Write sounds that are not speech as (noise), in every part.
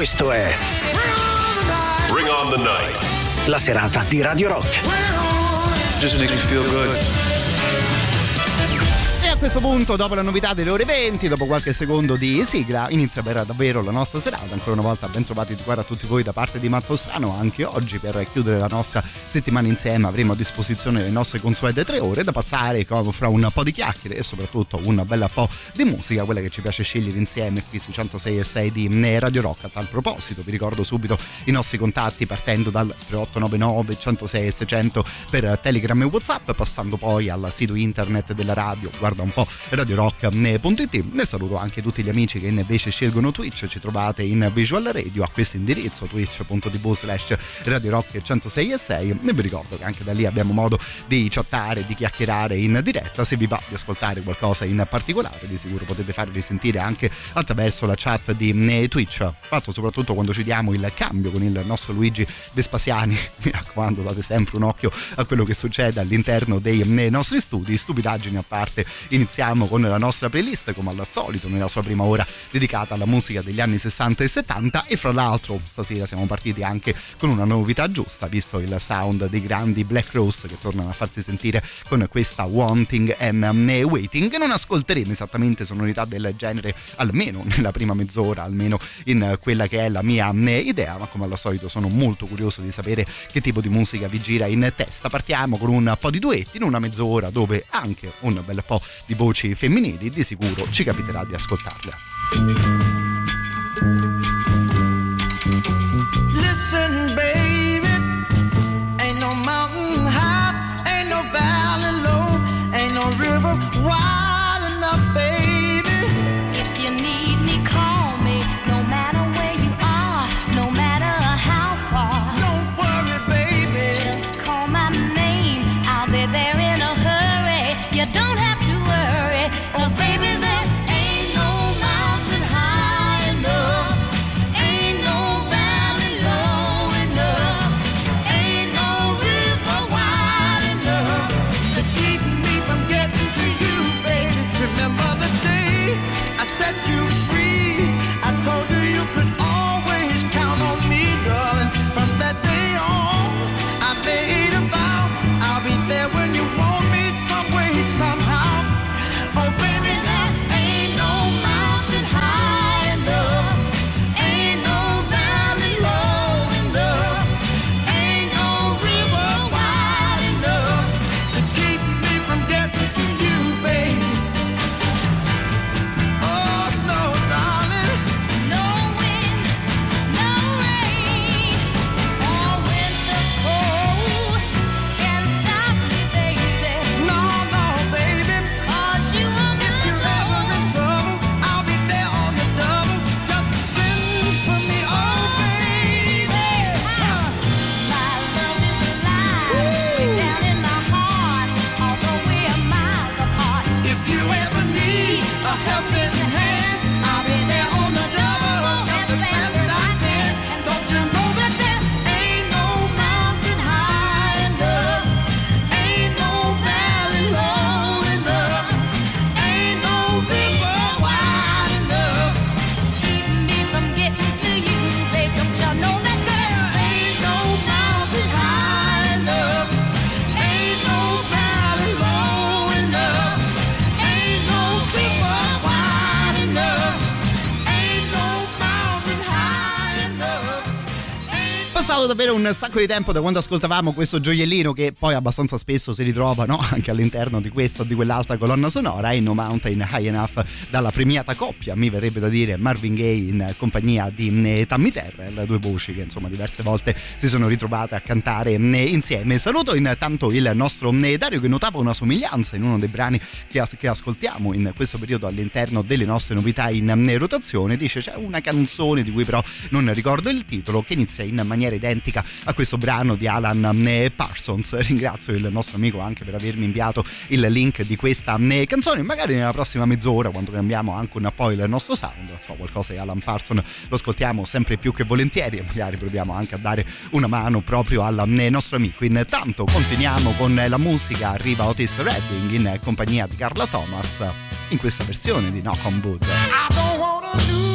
Questo è Bring on the night. la serata di Radio Rock. Just makes me feel good. E questo punto, dopo la novità delle ore 20, dopo qualche secondo di sigla, inizia per davvero la nostra serata. Ancora una volta ben trovati di cuore a tutti voi da parte di Matto Strano, anche oggi per chiudere la nostra settimana insieme avremo a disposizione le nostre consuete tre ore da passare fra un po' di chiacchiere e soprattutto un bel po' di musica, quella che ci piace scegliere insieme qui su 106 e 6 di Radio Rock. A tal proposito vi ricordo subito i nostri contatti partendo dal 3899 106 600 per Telegram e Whatsapp, passando poi al sito internet della radio, guarda un po' radiorock.it. Ne saluto anche tutti gli amici che invece scelgono Twitch, ci trovate in Visual Radio a questo indirizzo twitch.tv slash Radio Rock 106 e 6 e vi ricordo che anche da lì abbiamo modo di chattare, di chiacchierare in diretta. Se vi va di ascoltare qualcosa in particolare, di sicuro potete farvi sentire anche attraverso la chat di eh, Twitch. Fatto soprattutto quando ci diamo il cambio con il nostro Luigi Vespasiani. (laughs) Mi raccomando, date sempre un occhio a quello che succede all'interno dei eh, nostri studi. Stupidaggini a parte, iniziamo con la nostra playlist, come al solito, nella sua prima ora dedicata alla musica degli anni 60 e 70. E fra l'altro, stasera siamo partiti anche con una novità giusta, visto il sound dei grandi Black Rose che tornano a farsi sentire con questa Wanting and Waiting. Non ascolteremo esattamente sonorità del genere, almeno nella prima mezz'ora, almeno in quella che è la mia idea, ma come al solito sono molto curioso di sapere che tipo di musica vi gira in testa. Partiamo con un po' di duetti in una mezz'ora dove anche un bel po' di voci femminili di sicuro ci capiterà di ascoltarle. Davvero un sacco di tempo da quando ascoltavamo questo gioiellino che poi abbastanza spesso si ritrova no? (laughs) anche all'interno di questa o di quell'altra colonna sonora in No Mountain High Enough dalla premiata coppia mi verrebbe da dire Marvin Gaye in compagnia di eh, Tammy Terrell due voci che insomma diverse volte si sono ritrovate a cantare eh, insieme saluto intanto il nostro eh, Dario che notava una somiglianza in uno dei brani che, as- che ascoltiamo in questo periodo all'interno delle nostre novità in rotazione dice c'è una canzone di cui però non ricordo il titolo che inizia in maniera identica a questo brano di Alan Parsons. (laughs) Ringrazio il nostro amico anche per avermi inviato il link di questa canzone. Magari nella prossima mezz'ora, quando cambiamo anche un po' il nostro sound, so, qualcosa di Alan Parsons lo ascoltiamo sempre più che volentieri e magari proviamo anche a dare una mano proprio al nostro amico. Intanto continuiamo con la musica, arriva Otis Redding in compagnia di Carla Thomas in questa versione di Knock on Wood.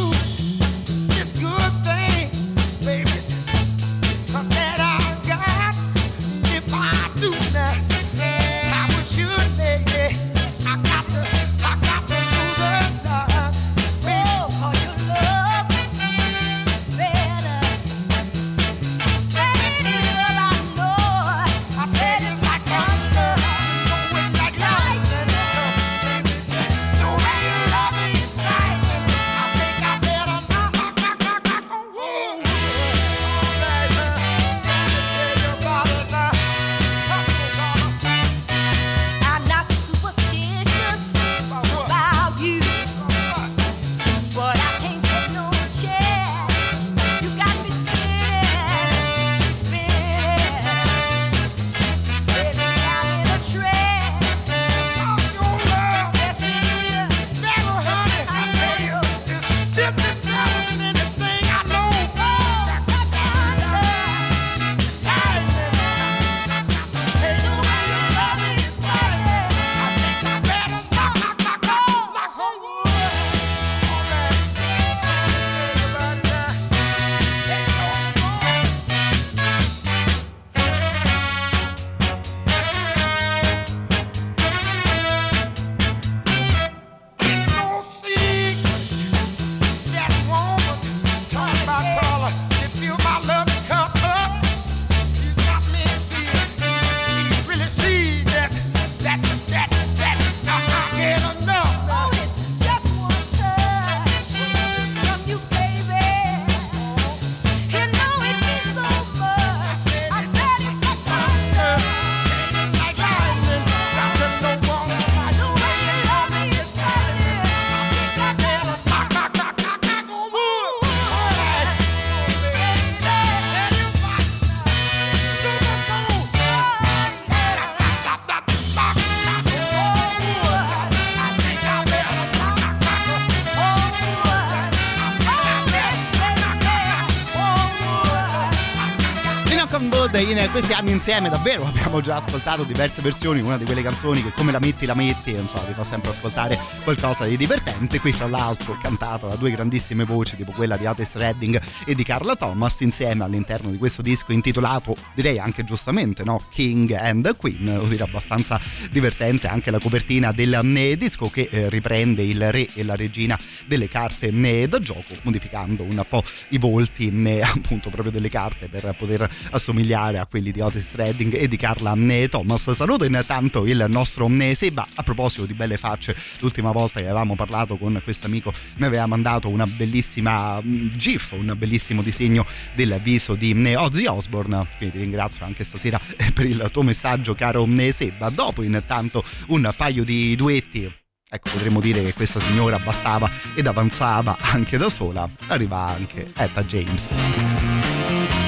Questi anni insieme davvero (laughs) abbiamo già ascoltato diverse versioni, una di quelle canzoni che come la metti la metti, insomma, ti fa sempre ascoltare qualcosa di divertente. Qui fra l'altro cantata da due grandissime voci, tipo quella di Otis Redding e di Carla Thomas, insieme all'interno di questo disco intitolato, direi anche giustamente, no? King and Queen, devo dire abbastanza divertente anche la copertina del disco che eh, riprende il re e la regina delle carte da gioco, modificando un po' i volti (laughs) appunto proprio delle carte per poter assomigliare a quelli di Otis Redding e di Carla Thomas. Saluto intanto il nostro Seba. A proposito di belle facce, l'ultima volta che avevamo parlato con questo amico mi aveva mandato una bellissima mm, GIF, un bellissimo disegno del viso di eh, Ozzy Osbourne. Quindi ti ringrazio anche stasera (laughs) per il tuo messaggio, caro Seba. Dopo intanto un paio di duetti Ecco, potremmo dire che questa signora bastava ed avanzava anche da sola. Arriva anche Etta James.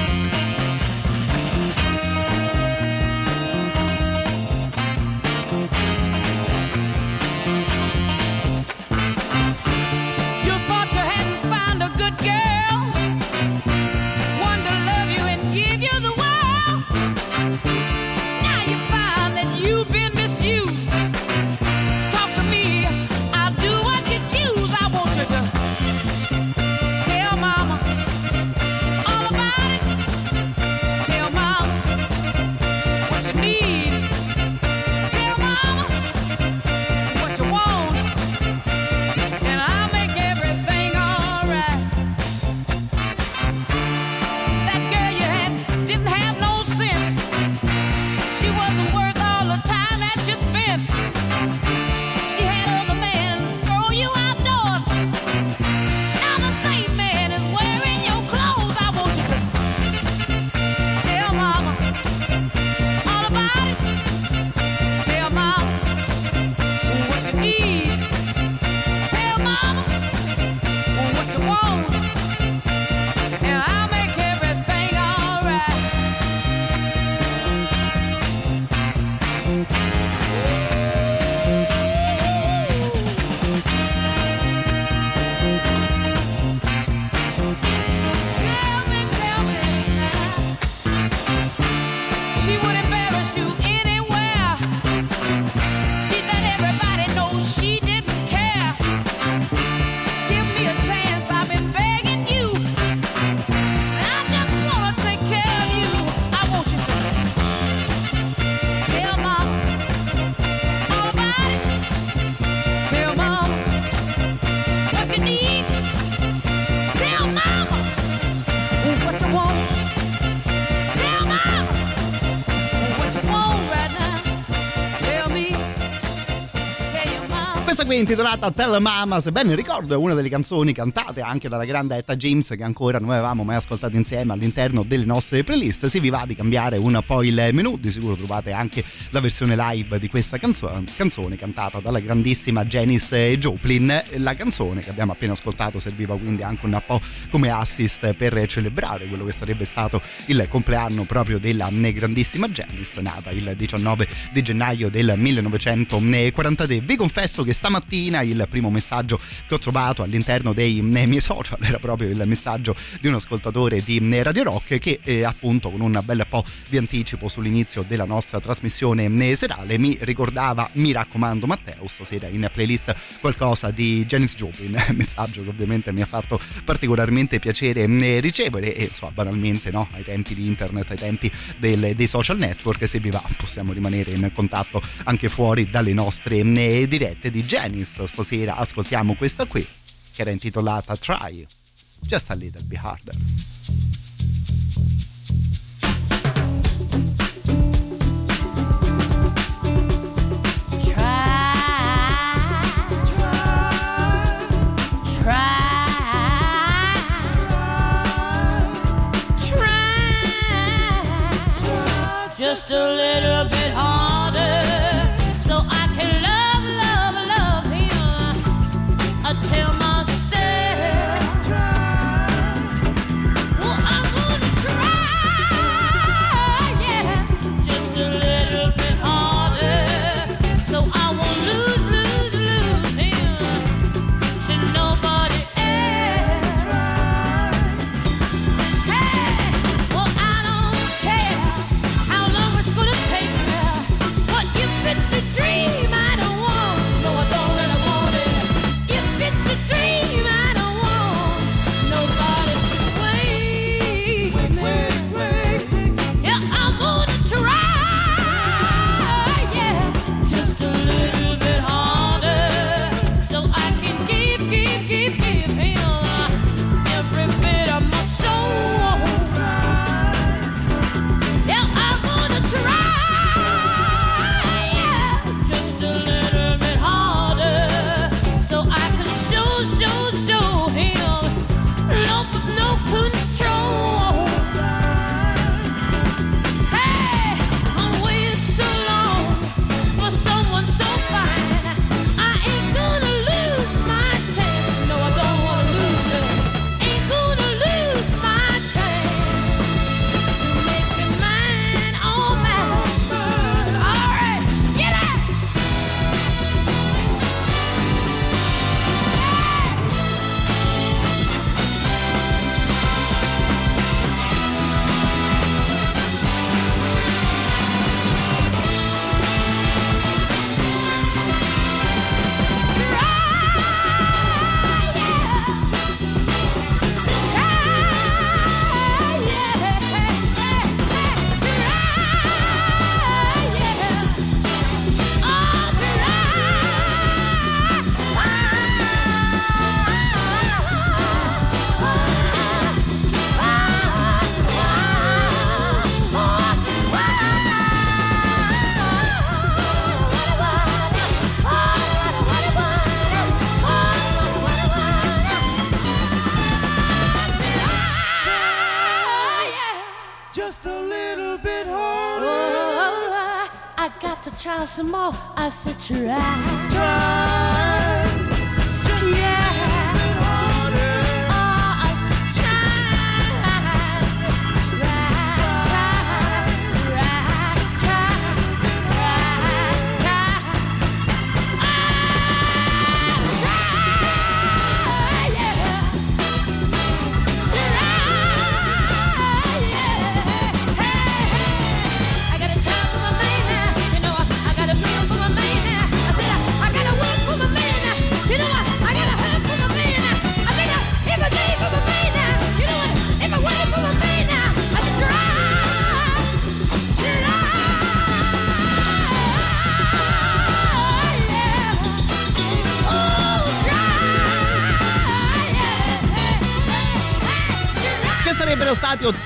Intitolata Tell Mama, se ben ricordo è una delle canzoni cantate anche dalla grande Etta James che ancora non avevamo mai ascoltato insieme all'interno delle nostre playlist. Si vi va di cambiare un po' il menù, di sicuro trovate anche la versione live di questa canzo- canzone cantata dalla grandissima Janice Joplin. La canzone che abbiamo appena ascoltato serviva quindi anche un po' come assist per celebrare quello che sarebbe stato il compleanno proprio della grandissima Janice, nata il 19 di gennaio del 1943. Vi confesso che stamattina il primo messaggio che ho trovato all'interno dei miei social era proprio il messaggio di un ascoltatore di Radio Rock che eh, appunto con un bel po' di anticipo sull'inizio della nostra trasmissione serale mi ricordava mi raccomando Matteo stasera in playlist qualcosa di Janice Joplin (laughs) messaggio che ovviamente mi ha fatto particolarmente piacere eh, ricevere e insomma banalmente no, ai tempi di internet ai tempi del- dei social network se vi va possiamo rimanere in contatto anche fuori dalle nostre dirette di Janice stasera. Ascoltiamo questa qui che era intitolata Try Just a Little Bit Harder. Just a little bit harder, Try.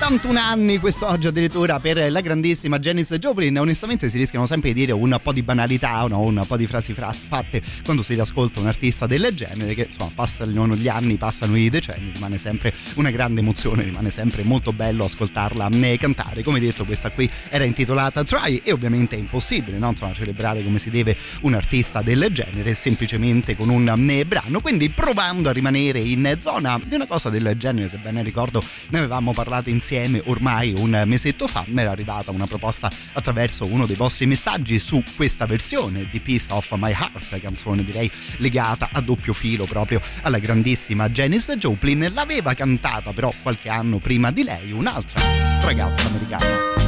71 anni quest'oggi addirittura per la grandissima Janice Joplin. Onestamente si rischiano sempre di dire un po' di banalità, no? un po' di frasi fra- fatte quando si riascolta un artista del genere che insomma passano gli anni, passano i decenni, rimane sempre una grande emozione, rimane sempre molto bello ascoltarla né cantare. Come detto questa qui era intitolata Try e ovviamente è impossibile no? insomma, celebrare come si deve un artista del genere semplicemente con un né, brano, quindi provando a rimanere in zona di una cosa del genere, sebbene ricordo ne avevamo parlato insieme ormai un mesetto fa, mi era arrivata una proposta attraverso uno dei vostri messaggi su questa versione di Piece of My Heart, canzone direi legata a doppio filo proprio alla grandissima Janice Joplin. L'aveva cantata però qualche anno prima di lei un'altra ragazza americana.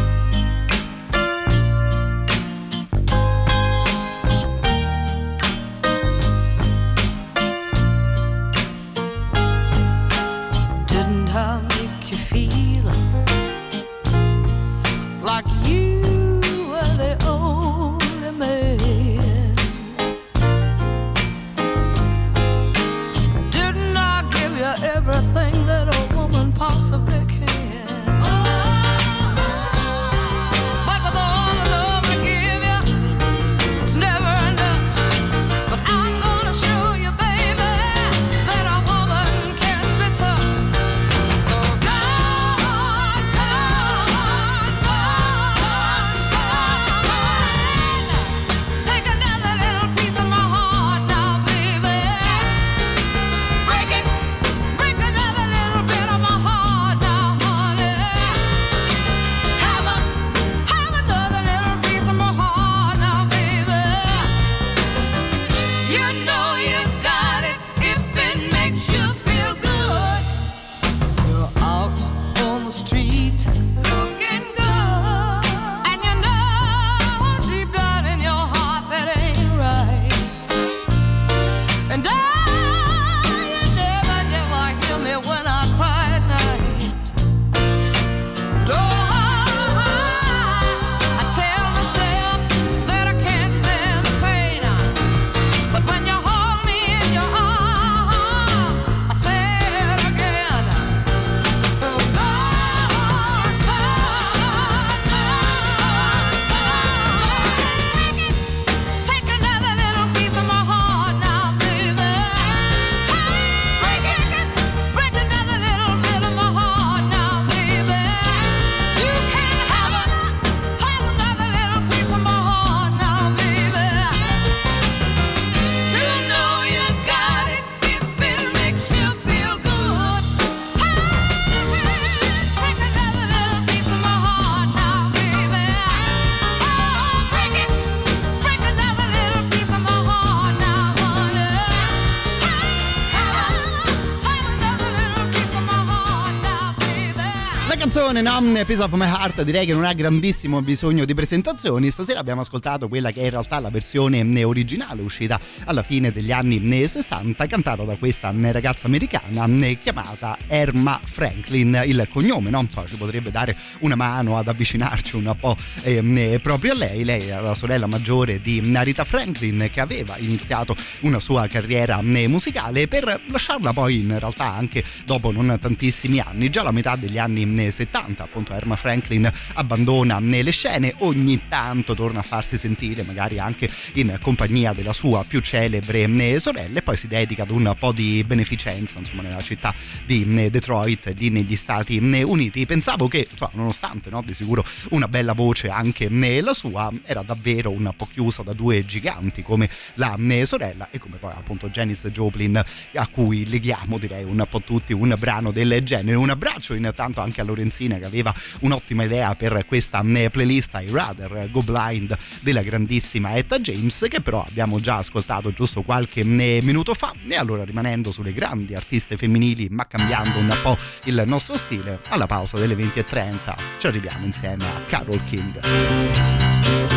canzone non Piece of My Heart direi che non ha grandissimo bisogno di presentazioni. Stasera abbiamo ascoltato quella che è in realtà la versione eh, originale uscita alla fine degli anni eh, 60, cantata da questa eh, ragazza americana chiamata Erma Franklin, il cognome, no? Cioè, ci potrebbe dare una mano ad avvicinarci un po' ehm, proprio a lei. Lei era la sorella maggiore di Narita Franklin che aveva iniziato una sua carriera musicale per lasciarla poi in realtà anche dopo non tantissimi anni, già la metà degli anni 70 80 appunto Erma Franklin abbandona le scene, ogni tanto torna a farsi sentire magari anche in compagnia della sua più celebre eh, sorella e poi si dedica ad un po' di beneficenza insomma nella città di eh, Detroit lì negli Stati eh, Uniti. Pensavo che insomma, nonostante no, di sicuro una bella voce anche la sua era davvero un po' chiusa da due giganti come la sorella e come poi appunto Janice Joplin a cui leghiamo direi un po' tutti un brano del genere. Un abbraccio intanto anche a Lorenzina che aveva un'ottima idea per questa playlist I Rather Go Blind della grandissima Etta James che però abbiamo già ascoltato giusto qualche minuto fa. E allora rimanendo sulle grandi artiste femminili ma cambiando un po' il nostro stile alla pausa delle 20.30 ci arriviamo insieme a Carol King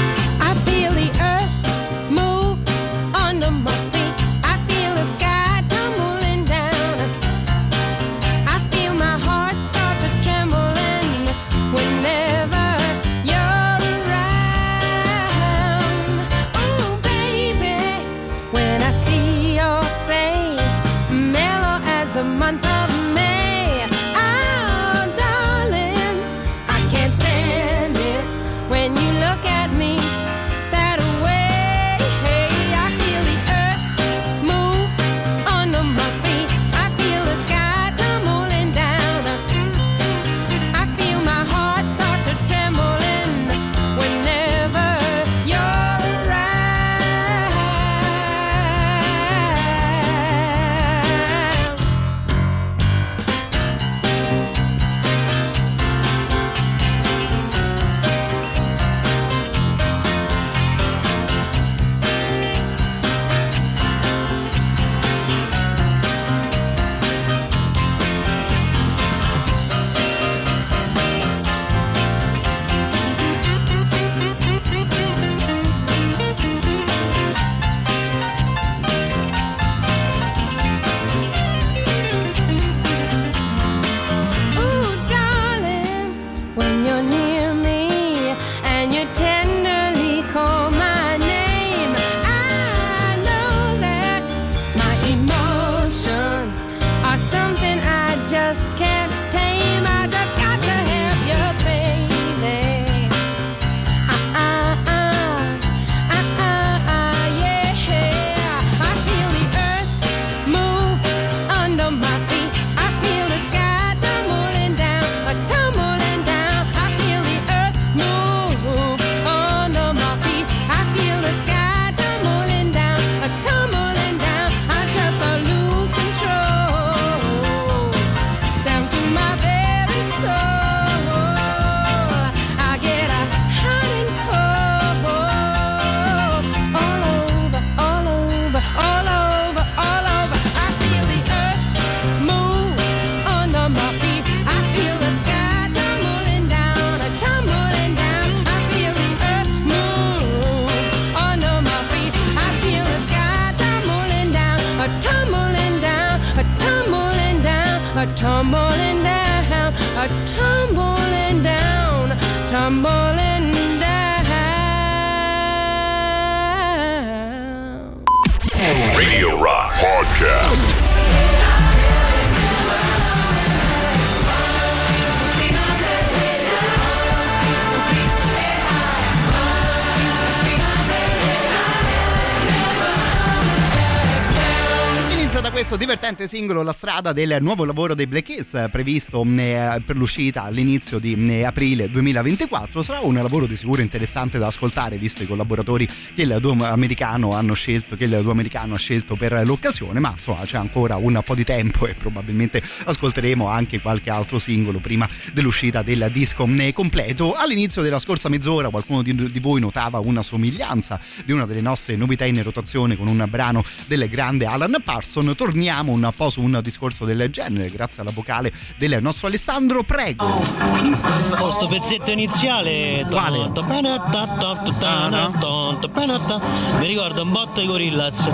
divertente singolo la strada del nuovo lavoro dei Black Keys eh, previsto eh, per l'uscita all'inizio di eh, aprile 2024 sarà un lavoro di sicuro interessante da ascoltare visto i collaboratori che il duo americano hanno scelto duo americano ha scelto per l'occasione ma insomma c'è ancora un po' di tempo e probabilmente ascolteremo anche qualche altro singolo prima dell'uscita del disco eh, completo. All'inizio della scorsa mezz'ora qualcuno di, di voi notava una somiglianza di una delle nostre novità in rotazione con un brano del grande Alan Parsons. Torniamo un po' su un discorso del genere grazie alla vocale del nostro Alessandro prego Oh, sto pezzetto iniziale Quale? mi ricorda un botto i Gorillaz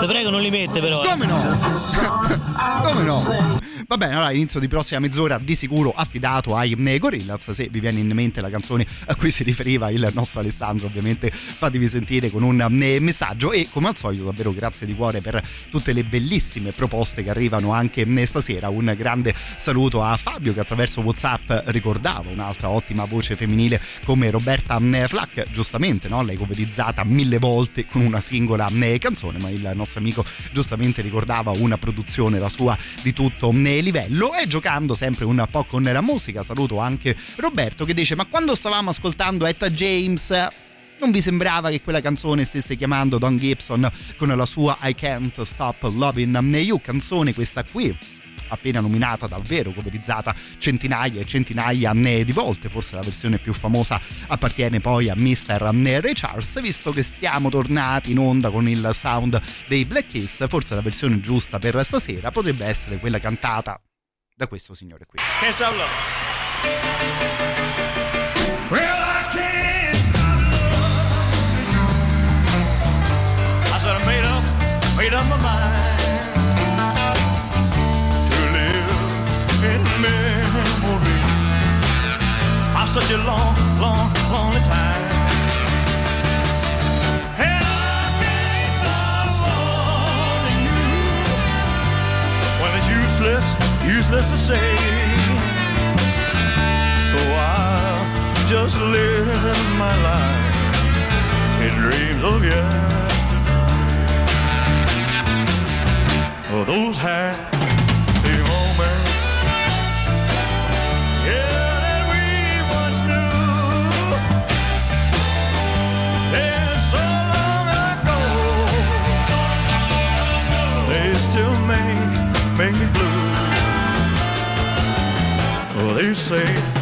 ti prego non li mette però eh. Come no? (laughs) Come no? Va bene, allora inizio di prossima mezz'ora di sicuro affidato ai Gorillaz. Se vi viene in mente la canzone a cui si riferiva il nostro Alessandro, ovviamente fatevi sentire con un eh, messaggio. E come al solito, davvero grazie di cuore per tutte le bellissime proposte che arrivano anche eh, stasera. Un grande saluto a Fabio che attraverso WhatsApp ricordava un'altra ottima voce femminile come Roberta eh, Flack. Giustamente, no? l'hai coverizzata mille volte con una singola canzone, ma il nostro amico giustamente ricordava una produzione, la sua di tutto livello e giocando sempre un po' con la musica. Saluto anche Roberto che dice ma quando stavamo ascoltando Etta James non vi sembrava che quella canzone stesse chiamando Don Gibson con la sua I Can't Stop Loving You canzone questa qui appena nominata davvero coverizzata centinaia e centinaia eh, di volte forse la versione più famosa appartiene poi a Mr. Ray Charles. Visto che siamo tornati in onda con il sound dei Black Keys forse la versione giusta per stasera potrebbe essere quella cantata da questo signore qui. Made up my mind such a long, long, lonely time. And I can't stop wanting you. Well, it's useless, useless to say. So I'll just live my life in dreams of yesterday. Oh, those happy they say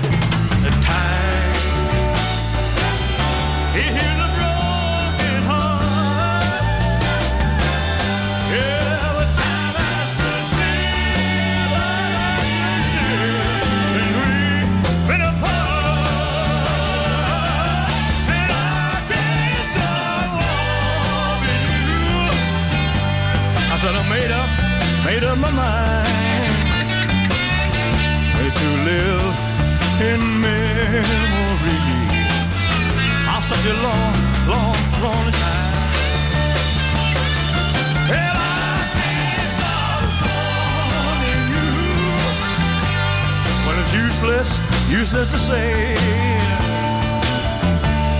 a long, long, long time. I can't stop you. It's useless, useless to say.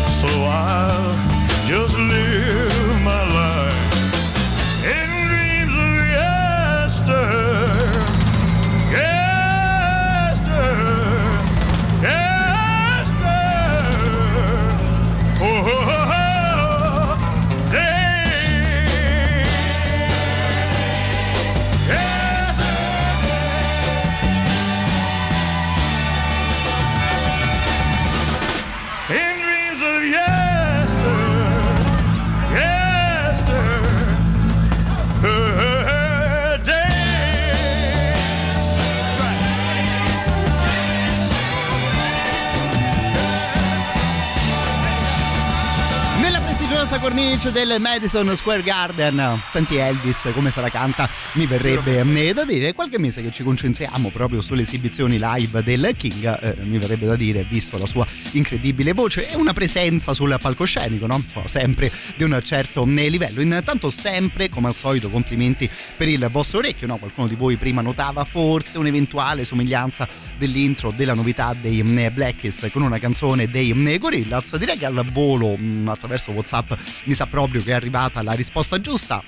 So I'll just live prestigiosa cornice del Madison Square Garden. Senti Elvis come se la canta, mi verrebbe eh, da dire. Qualche mese che ci concentriamo proprio sulle esibizioni live del King, eh, mi verrebbe da dire, visto la sua incredibile voce e una presenza sul palcoscenico, no? Sempre di un certo eh, livello. Intanto sempre, come al solito, complimenti per il vostro orecchio, no? Qualcuno di voi prima notava forse un'eventuale somiglianza dell'intro della novità dei mm, Black Kiss con una canzone dei mm, Gorillaz. Direi che al volo mm, attraverso WhatsApp mi sa proprio che è arrivata la risposta giusta.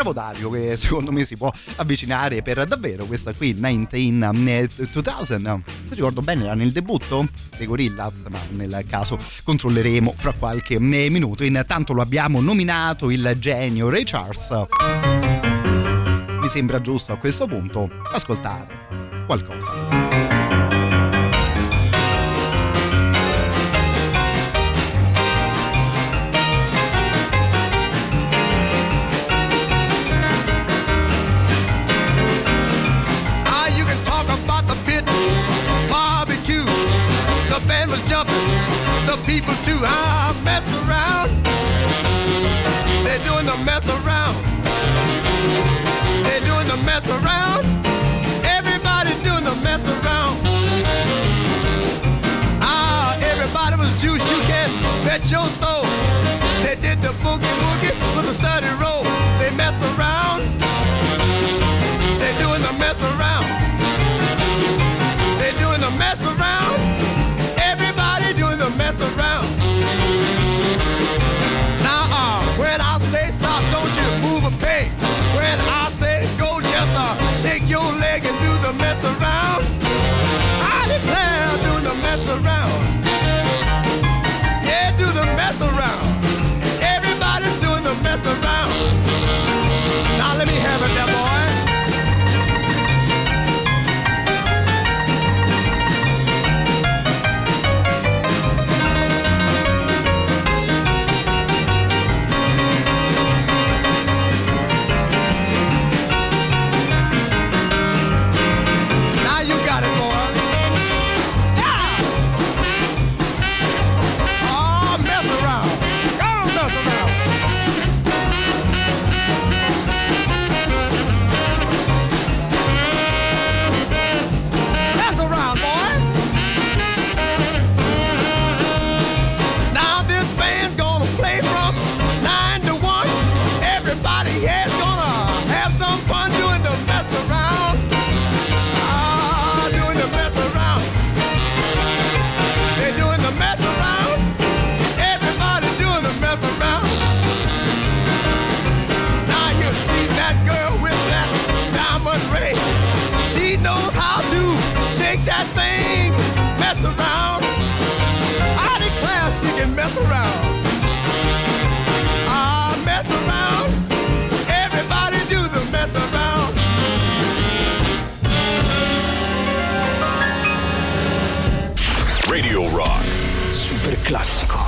Bravo Dario che secondo me si può avvicinare per davvero questa qui 19 2000 se ricordo bene era nel debutto dei Gorillaz ma nel caso controlleremo fra qualche minuto. Intanto lo abbiamo nominato il genio Ray Charles. Mi sembra giusto a questo punto ascoltare qualcosa people too. Ah, mess around. They're doing the mess around. They're doing the mess around. Everybody doing the mess around. Ah, everybody was juice. You can bet your soul. They did the boogie woogie with a study roll. They mess around. They're doing the mess around. Around. Now, uh, when I say stop, don't you move a peg. When I say go, just uh, shake your leg and do the mess around. I declare, doing the mess around. Classico.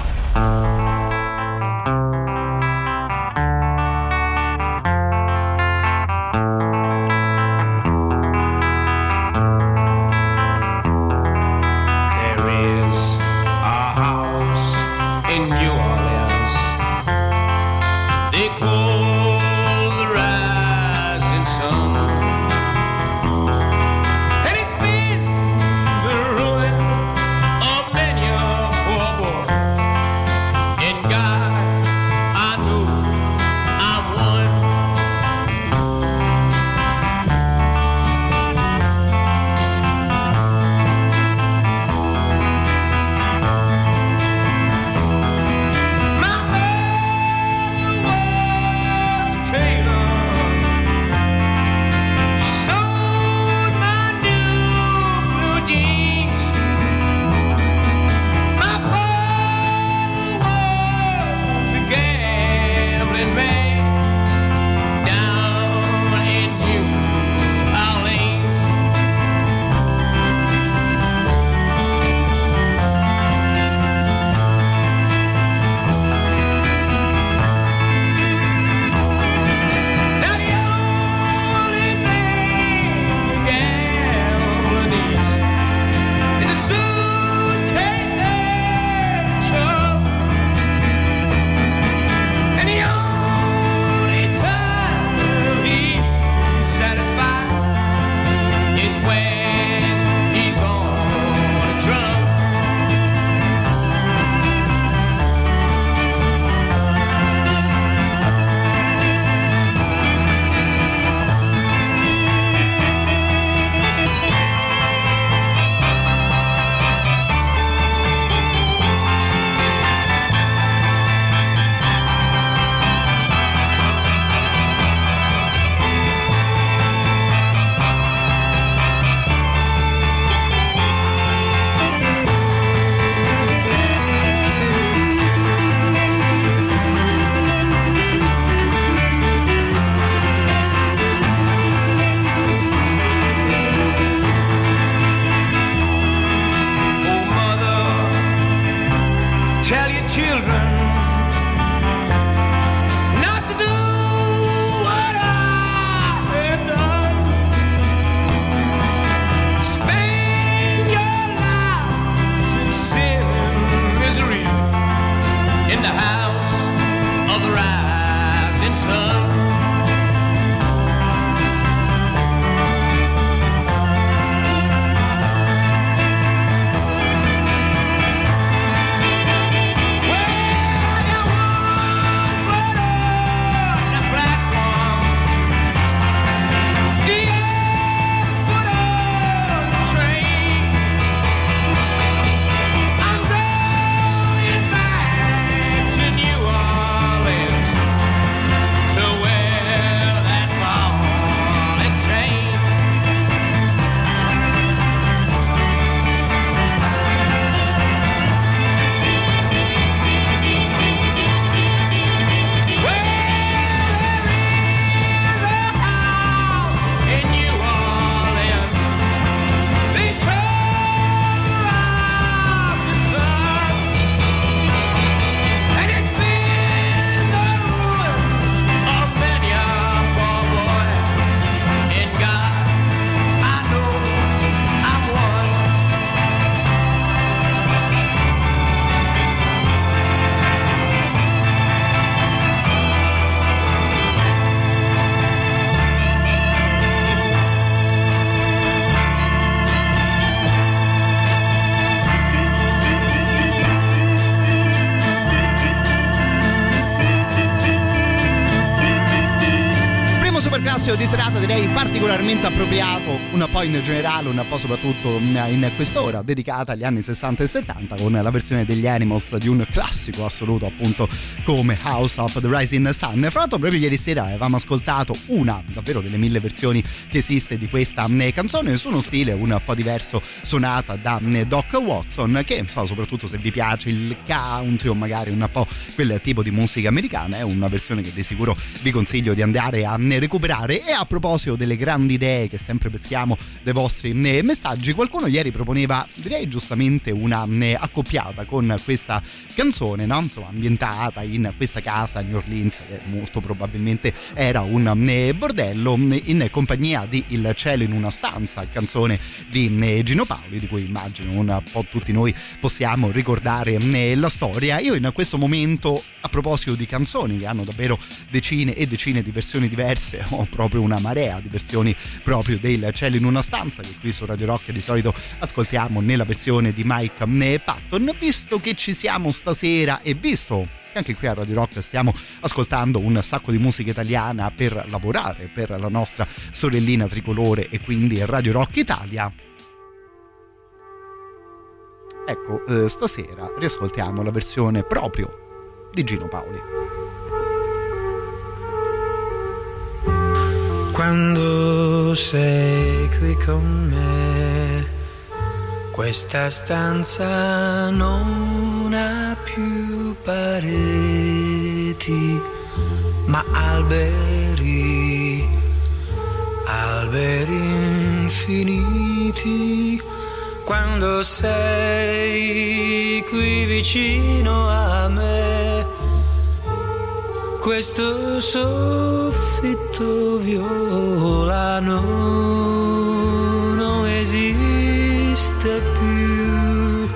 In generale, un po' soprattutto in quest'ora dedicata agli anni 60 e 70 con la versione degli Animals di un classico assoluto appunto come House of the Rising Sun. Fra l'altro proprio ieri sera avevamo ascoltato una davvero delle mille versioni che esiste di questa canzone su uno stile un po' diverso suonata da Doc Watson che so, soprattutto se vi piace il country o magari un po' quel tipo di musica americana è una versione che di sicuro vi consiglio di andare a recuperare e a proposito delle grandi idee che sempre peschiamo dai vostri messaggi qualcuno ieri proponeva direi giustamente una accoppiata con questa canzone no? Insomma, ambientata in questa casa a New Orleans che molto probabilmente era un bordello in compagnia di Il cielo in una stanza canzone di Gino Paoli di cui immagino un po' tutti noi possiamo ricordare la storia io in questo momento a proposito di canzoni che hanno davvero decine e decine di versioni diverse (laughs) ho proprio una marea di versioni proprio del cielo in una stanza che qui su Radio Rock di solito ascoltiamo nella versione di Mike Patton. Visto che ci siamo stasera e visto che anche qui a Radio Rock stiamo ascoltando un sacco di musica italiana per lavorare per la nostra sorellina tricolore e quindi Radio Rock Italia. Ecco eh, stasera riascoltiamo la versione proprio di Gino Paoli Quando sei qui con me, questa stanza non ha più pareti, ma alberi, alberi infiniti. Quando sei qui vicino a me, questo soffitto violano non esiste più.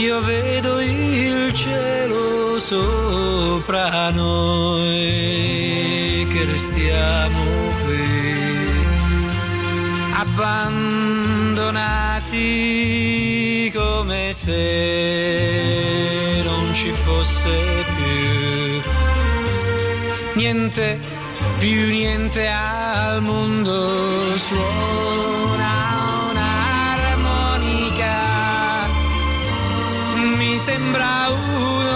Io vedo il cielo sopra noi che restiamo qui, abbandonati come se non ci fosse più niente, più niente al mondo suona un'armonica. Mi sembra un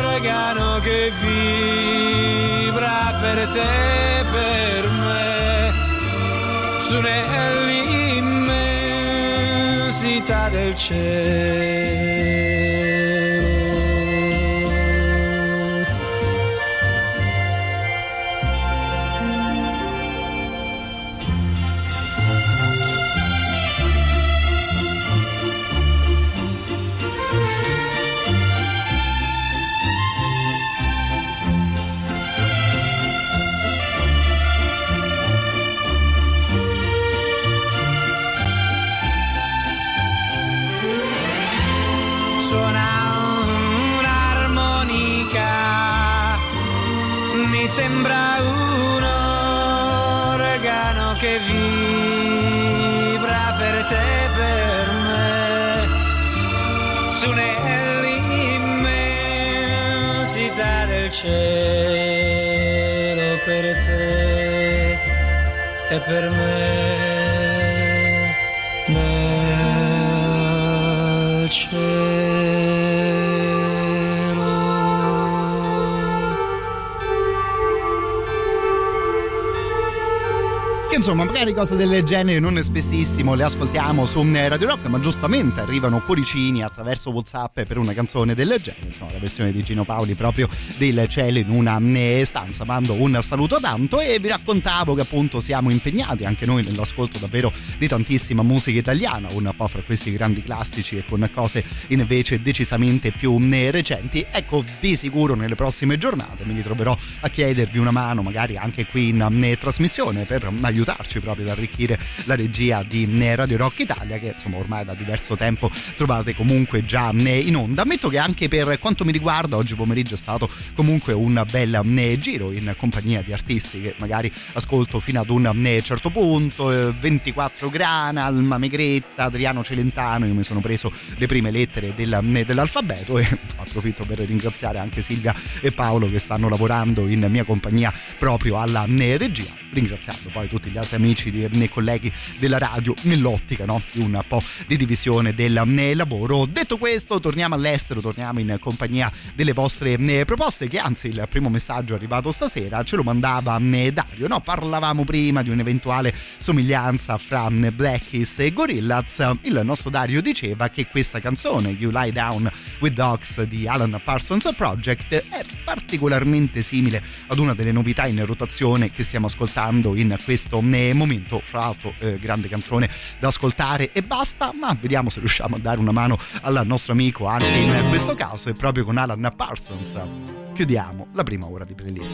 organo che vibra per te, per me, su nell'immensità del cielo. Cielo per te e per me. Nel cielo. Insomma, magari cose del genere non spessissimo le ascoltiamo su Radio Rock, ma giustamente arrivano cuoricini attraverso WhatsApp per una canzone del genere. Insomma, la versione di Gino Paoli proprio del cielo in una eh, stanza. Mando un saluto tanto e vi raccontavo che appunto siamo impegnati anche noi nell'ascolto davvero di tantissima musica italiana, un po' fra questi grandi classici e con cose invece decisamente più eh, recenti. Ecco, di sicuro nelle prossime giornate mi ritroverò a chiedervi una mano, magari anche qui in eh, trasmissione, per aiutare aiutarci proprio ad arricchire la regia di eh, Radio Rock Italia che insomma ormai da diverso tempo trovate comunque già eh, in onda. Ammetto che anche per quanto mi riguarda oggi pomeriggio è stato comunque un bel eh, giro in compagnia di artisti che magari ascolto fino ad un certo punto, eh, 24 Grana, Alma Megretta, Adriano Celentano, io mi sono preso le prime lettere della- dell'alfabeto e approfitto per ringraziare anche Silvia e Paolo che stanno lavorando in mia compagnia proprio alla regia, ringraziando poi tutti gli altri amici e eh, colleghi della radio nell'ottica no? di un po' di divisione del eh, lavoro. Detto questo, torniamo all'estero, torniamo in compagnia delle vostre eh, proposte, che anzi il primo messaggio arrivato stasera ce lo mandava eh, Dario, no? parlavamo prima di un'eventuale somiglianza fra Black Keys e Gorillaz, il nostro Dario diceva che questa canzone, You Lie Down with Dogs di Alan Parsons Project, è particolarmente simile ad una delle novità in rotazione che stiamo ascoltando in questo momento, fra l'altro eh, grande canzone da ascoltare e basta, ma vediamo se riusciamo a dare una mano al nostro amico anche in questo caso e proprio con Alan Parsons chiudiamo la prima ora di playlist.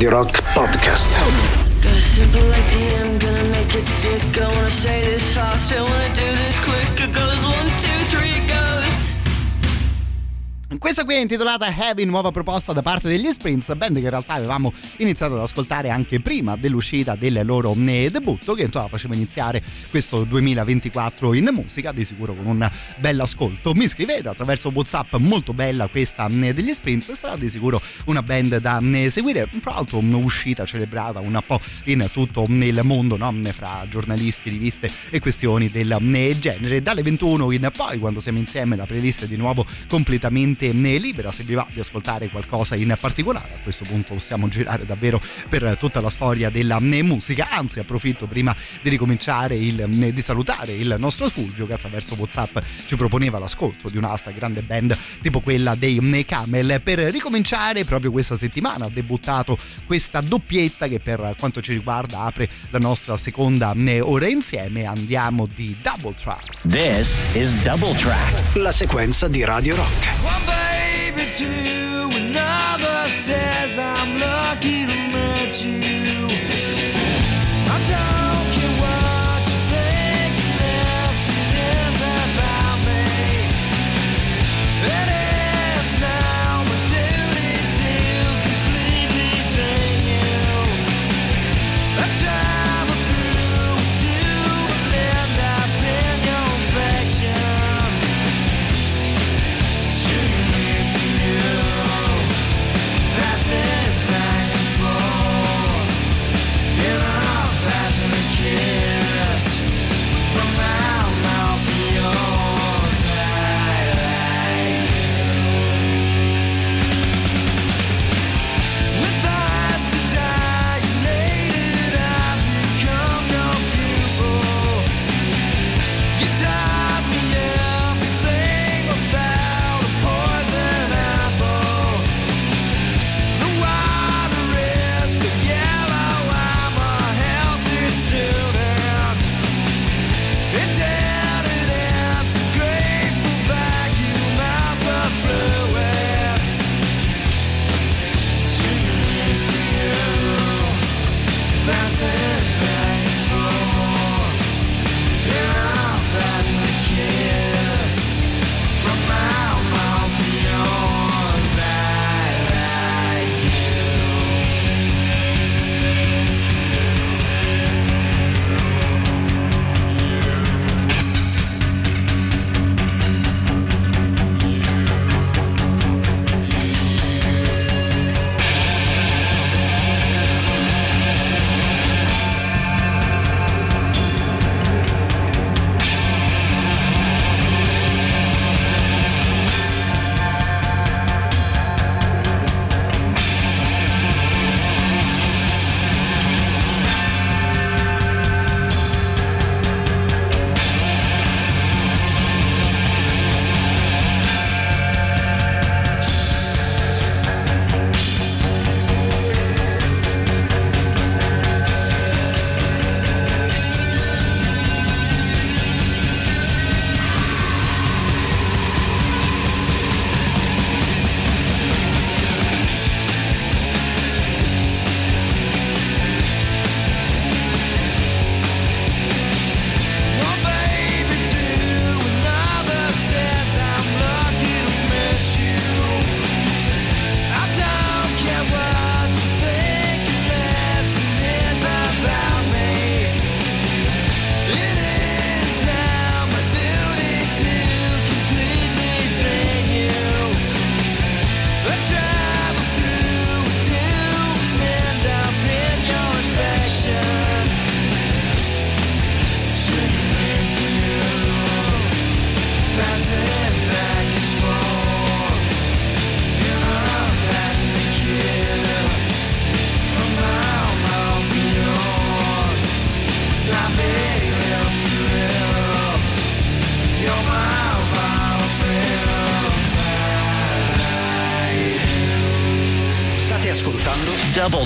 Radio Rock Podcast. Got Questa qui è intitolata Heavy, nuova proposta da parte degli Sprints, band che in realtà avevamo iniziato ad ascoltare anche prima dell'uscita del loro eh, debutto, che insomma faceva iniziare questo 2024 in musica, di sicuro con un bel ascolto. Mi scrivete attraverso WhatsApp, molto bella questa eh, degli Sprints, sarà di sicuro una band da eh, seguire, tra l'altro un'uscita celebrata un po' in tutto il mondo, no? fra giornalisti, riviste e questioni del genere. Dalle 21 in poi, quando siamo insieme, la playlist è di nuovo completamente libera. Se vi va di ascoltare qualcosa in particolare, a questo punto possiamo girare davvero per tutta la storia della eh, musica. Anzi, approfitto prima di ricominciare il, eh, di salutare il nostro Fulvio che attraverso WhatsApp ci proponeva l'ascolto di un'altra grande band tipo quella dei eh, Camel. Per ricominciare, proprio questa settimana ha debuttato questa doppietta che per quanto ci riguarda apre la nostra seconda eh, ora insieme. Andiamo di Double Track. This is Double Track. La sequenza di Radio Rock. Baby, two, another says I'm lucky to meet you. I don't care what you think, about me. It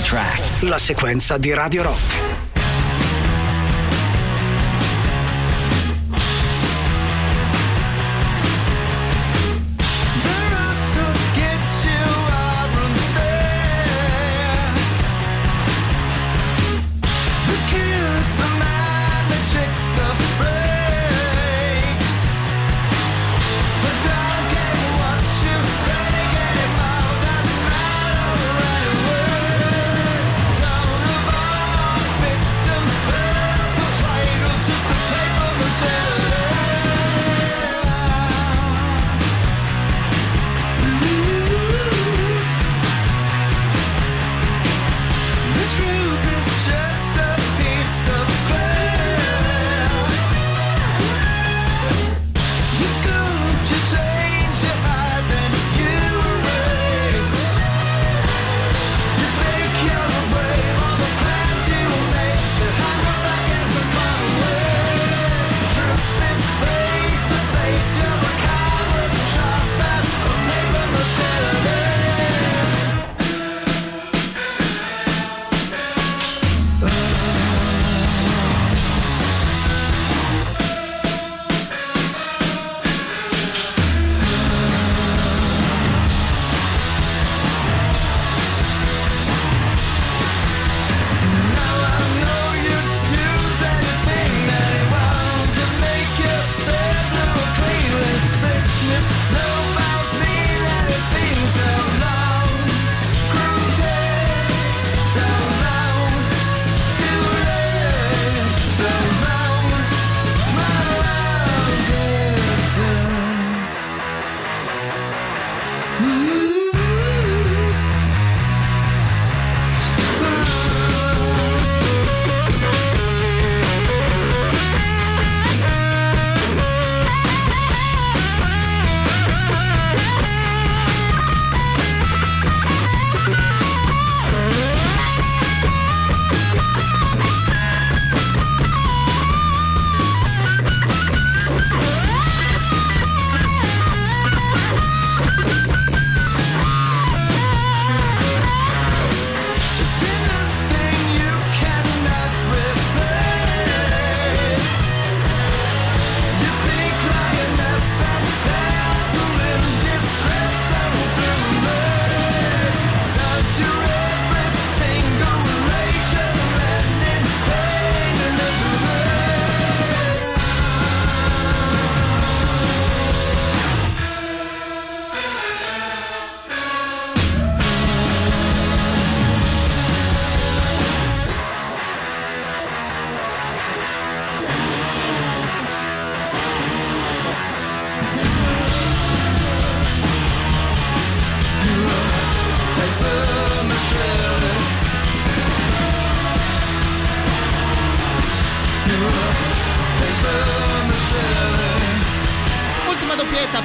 Track. La sequenza di Radio Rock.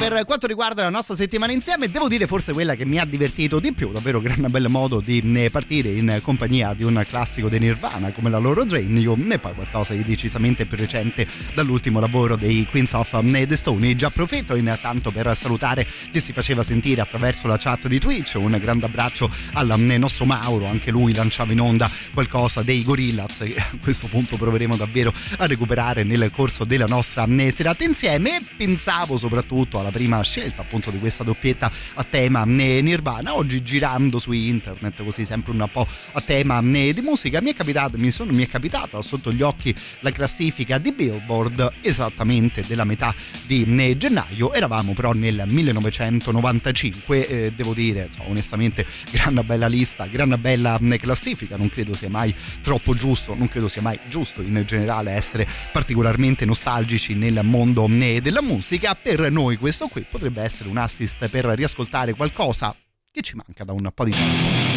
Per quanto riguarda la nostra settimana insieme, devo dire forse quella che mi ha divertito di più, davvero gran bel modo di eh, partire in compagnia di un classico dei Nirvana come la loro Dranium e poi qualcosa di decisamente più recente dall'ultimo lavoro dei Queens of eh, the Stone Age. Approfitto intanto per salutare chi si faceva sentire attraverso la chat di Twitch, un grande abbraccio al eh, nostro Mauro, anche lui lanciava in onda qualcosa dei Gorillaz che a questo punto proveremo davvero a recuperare nel corso della nostra eh, serata insieme. E pensavo soprattutto alla prima scelta appunto di questa doppietta a tema eh, Nirvana. Oggi girando su internet così sempre un po' a tema eh, di musica mi è capitato mi, sono, mi è capitata sotto gli occhi la classifica di Billboard esattamente della metà di eh, gennaio. Eravamo però nel 1995 eh, devo dire insomma, onestamente (laughs) gran bella lista gran bella classifica. Non credo sia mai troppo giusto non credo sia mai giusto in generale essere particolarmente nostalgici nel mondo della musica. Per noi questo qui potrebbe essere un assist per riascoltare qualcosa che ci manca da un po' di tempo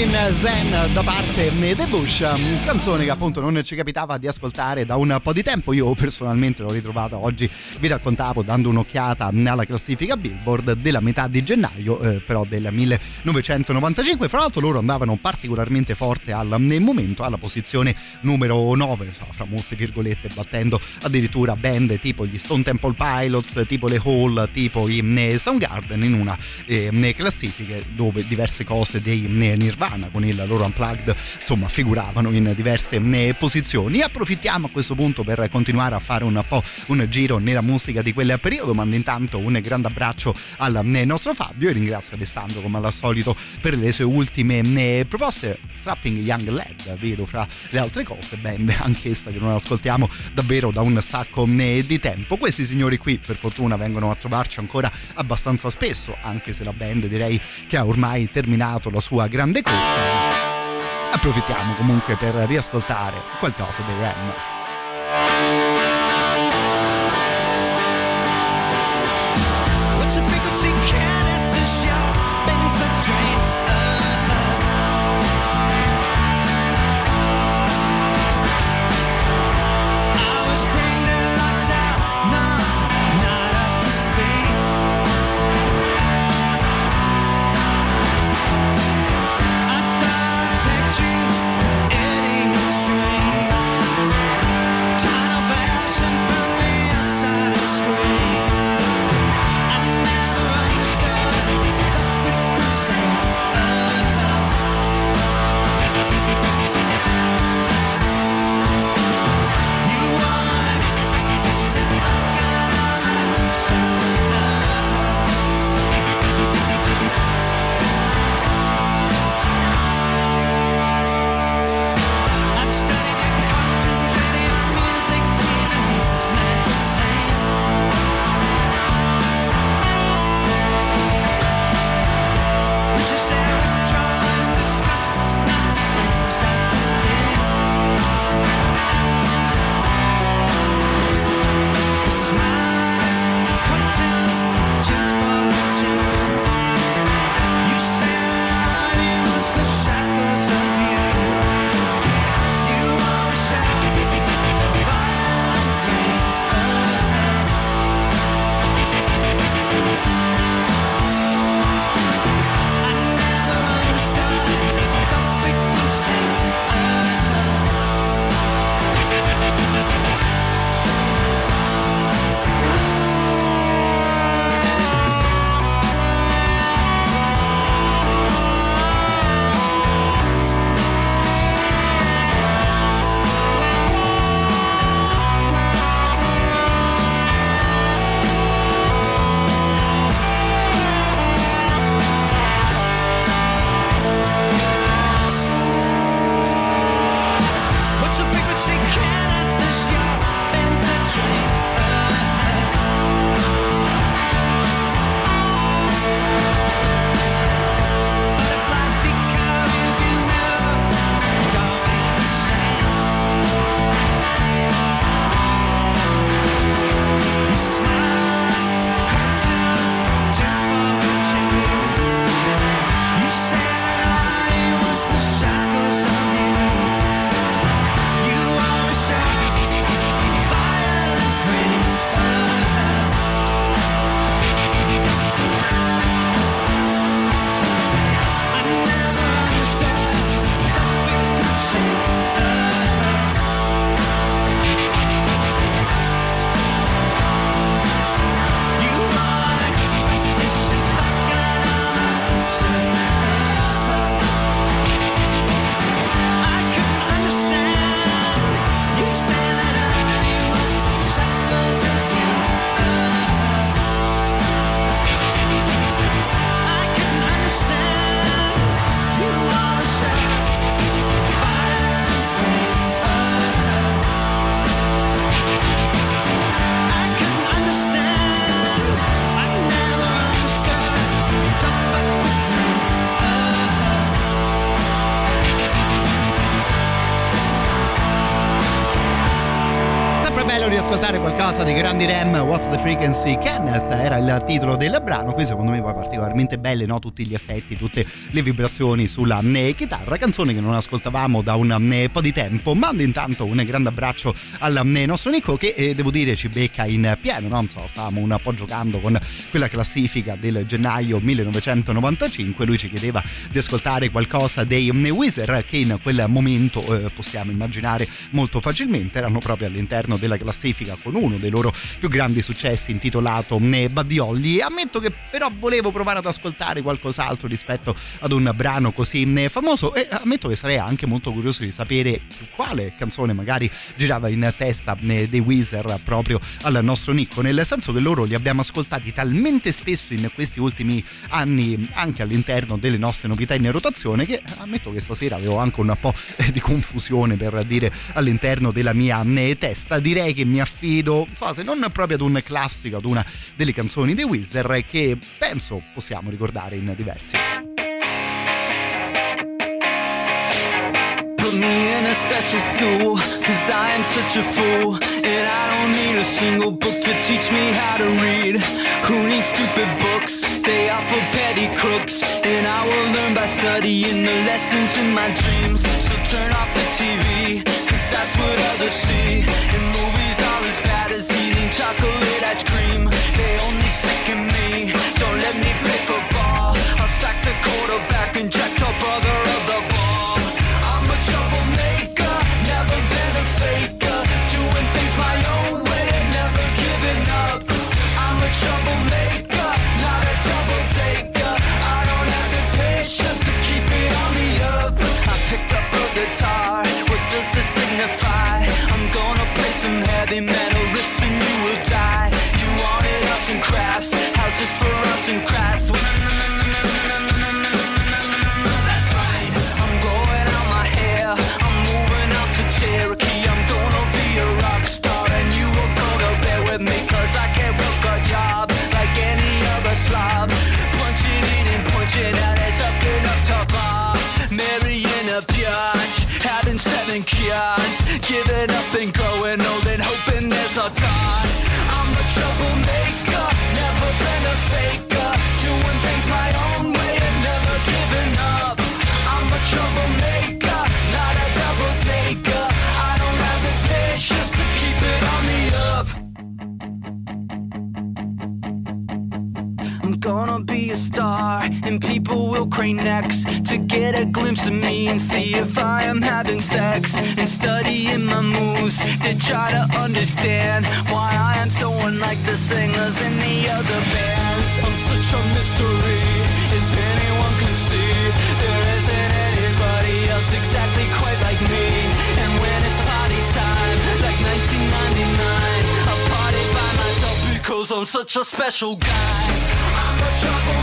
Everything Zen da parte The Bush, canzone che appunto non ci capitava di ascoltare da un po' di tempo. Io personalmente l'ho ritrovata oggi, vi raccontavo dando un'occhiata alla classifica Billboard della metà di gennaio, eh, però del 1995. Fra l'altro loro andavano particolarmente forte al nel momento alla posizione numero 9, insomma, fra molte virgolette, battendo addirittura band tipo gli Stone Temple Pilots, tipo le Hall, tipo i Soundgarden in una eh, classifiche dove diverse cose dei eh, Nirvana con il loro unplugged insomma figuravano in diverse eh, posizioni. Approfittiamo a questo punto per continuare a fare un po' un giro nella musica di quel periodo mando intanto un grande abbraccio al eh, nostro Fabio e ringrazio Alessandro come al solito per le sue ultime eh, proposte. Strapping Young Lad vedo fra le altre cose band anch'essa che non ascoltiamo davvero da un sacco di tempo. Questi signori qui per fortuna vengono a trovarci ancora abbastanza spesso anche se la band direi che ha ormai terminato la sua grande corsa approfittiamo comunque per riascoltare qualcosa dei Ram Grandi Rem, What's the Frequency Kenneth era il titolo del brano, qui secondo me poi particolarmente belle, no? tutti gli effetti, tutte le vibrazioni sulla eh, chitarra, canzone che non ascoltavamo da un eh, po' di tempo, mando intanto un grande abbraccio al eh, nostro Nico che eh, devo dire ci becca in pieno, no? so, stavamo un po' giocando con quella classifica del gennaio 1995, lui ci chiedeva di ascoltare qualcosa dei eh, Wizard che in quel momento eh, possiamo immaginare molto facilmente erano proprio all'interno della classifica con uno dei loro più grandi successi intitolato Badiolli. Ammetto che però volevo provare ad ascoltare qualcos'altro rispetto ad un brano così eh, famoso e ammetto che sarei anche molto curioso di sapere quale canzone magari girava in testa eh, dei Weezer proprio al nostro Nicco, nel senso che loro li abbiamo ascoltati talmente spesso in questi ultimi anni anche all'interno delle nostre novità in rotazione che ammetto che stasera avevo anche un po' di confusione per dire all'interno della mia eh, testa. Direi che mi affido, so, se non proprio ad un classico, ad una delle canzoni dei Wizard che penso possiamo ricordare in diversi. Me in a special school, cause I am such a fool. And I don't need a single book to teach me how to read. Who needs stupid books? They are for petty crooks. And I will learn by studying the lessons in my dreams. So turn off the TV, cause that's what others see. Chocolate ice cream. They only sicken me. Don't let me play football. I'll sack the quarterback and jack gonna be a star, and people will crane necks to get a glimpse of me and see if I am having sex. And studying my moves to try to understand why I am so unlike the singers in the other bands. I'm such a mystery, as anyone can see. There isn't anybody else exactly quite like me. And when it's party time, like 1999, I party by myself because I'm such a special guy. I'm a troublemaker,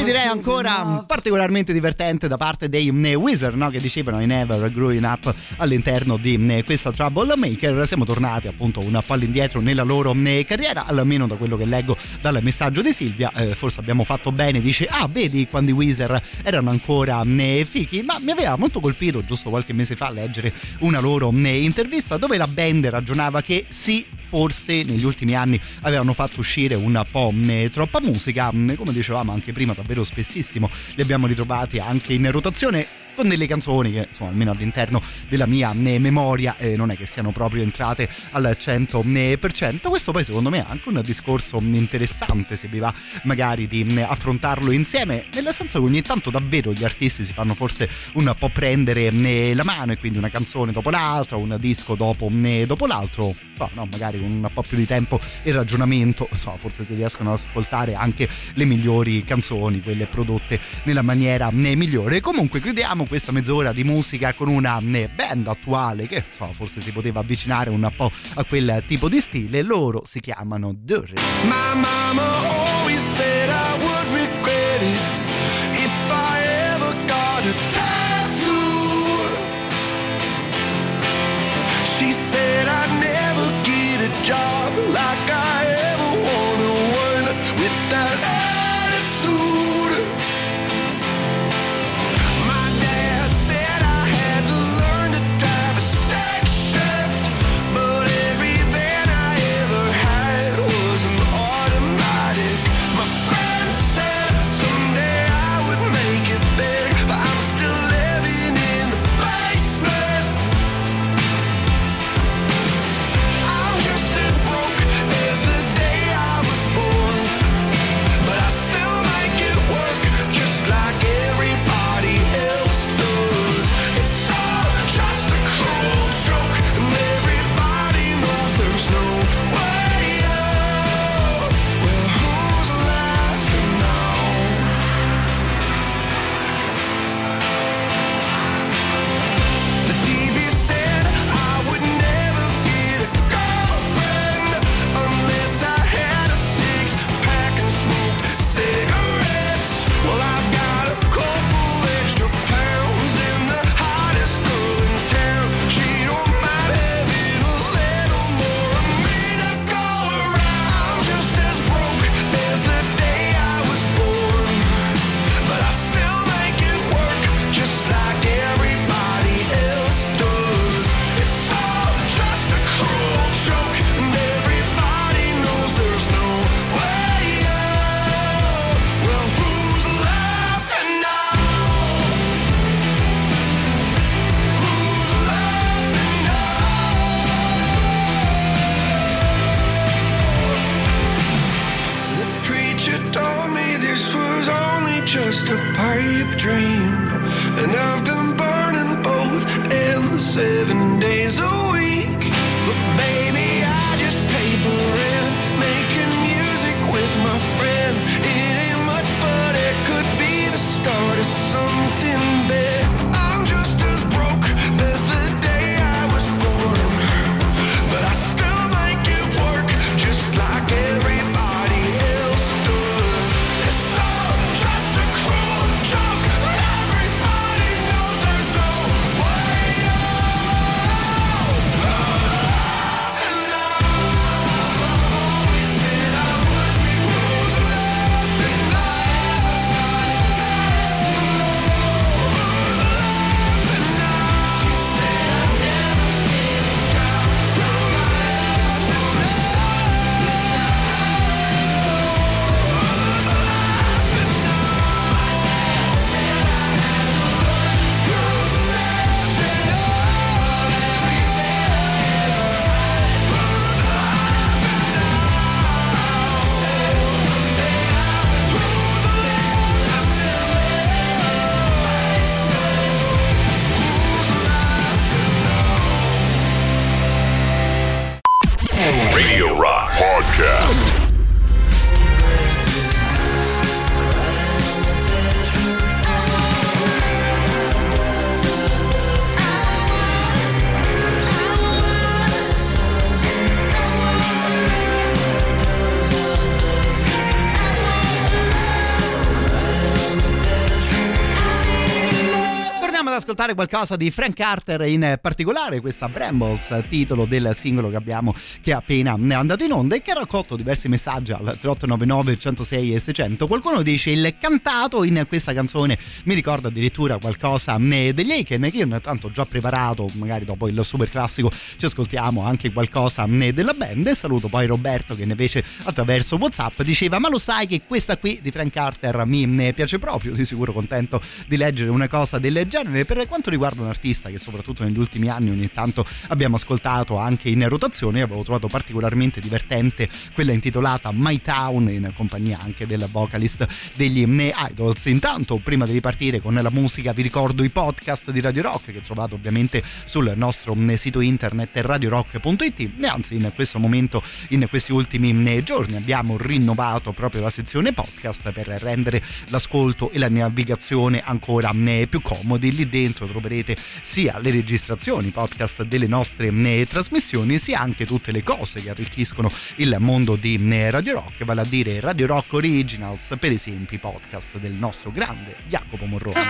Questa qui direi ancora particolarmente divertente da parte dei eh, Wizard no? che dicevano I never growing up all'interno di eh, questa Troublemaker siamo tornati appunto un po' all'indietro nella loro eh, carriera almeno da quello che leggo dal messaggio di Silvia. Eh, forse abbiamo fatto bene dice ah vedi quando i Wizard erano ancora fichi? Ma mi aveva molto colpito giusto qualche mese fa leggere una loro intervista dove la band ragionava che sì forse negli ultimi anni avevano fatto uscire un po' troppa musica Mm, come dicevamo anche prima davvero spessissimo. Li abbiamo ritrovati anche in rotazione con delle canzoni che insomma almeno all'interno della mia eh, memoria eh, non è che siano proprio entrate al 100% questo poi secondo me è anche un discorso interessante se vi va magari di eh, affrontarlo insieme nel senso che ogni tanto davvero gli artisti si fanno forse un po' prendere eh, la mano e quindi una canzone dopo l'altra un disco dopo, eh, dopo l'altro no, no, magari con un po' più di tempo e ragionamento insomma forse si riescono ad ascoltare anche le migliori canzoni quelle prodotte nella maniera eh, migliore. Comunque chiudiamo questa mezz'ora di musica con una eh, band attuale che insomma, forse si poteva avvicinare un po' a quel tipo di stile. Loro si chiamano Dirty. My seven ascoltare qualcosa di Frank Carter, in particolare questa Brambles, titolo del singolo che abbiamo che è appena andato in onda e che ha raccolto diversi messaggi al 3899 106 e 600. Qualcuno dice il cantato in questa canzone mi ricorda addirittura qualcosa eh, degli Aiken che io intanto ho già preparato, magari dopo il super classico ci ascoltiamo anche qualcosa eh, della band e saluto poi Roberto che invece attraverso Whatsapp diceva ma lo sai che questa qui di Frank Carter mi eh, piace proprio, di sicuro contento di leggere una cosa del genere. Per quanto riguarda un artista che soprattutto negli ultimi anni ogni tanto abbiamo ascoltato anche in rotazione, io avevo trovato particolarmente divertente quella intitolata My Town in compagnia anche del vocalist degli eh, Idols. Intanto prima di ripartire con la musica vi ricordo i podcast di Radio Rock che trovate ovviamente sul nostro eh, sito internet radiorock.it e anzi in questo momento in questi ultimi eh, giorni abbiamo rinnovato proprio la sezione podcast per rendere l'ascolto e la navigazione ancora più comodi lì dentro troverete sia le registrazioni podcast delle nostre eh, trasmissioni sia anche tutte le cose che arricchiscono il mondo di eh, Radio Rock, vale a dire Radio Rock Originals, per esempio i podcast del nostro grande Jacopo Morrone.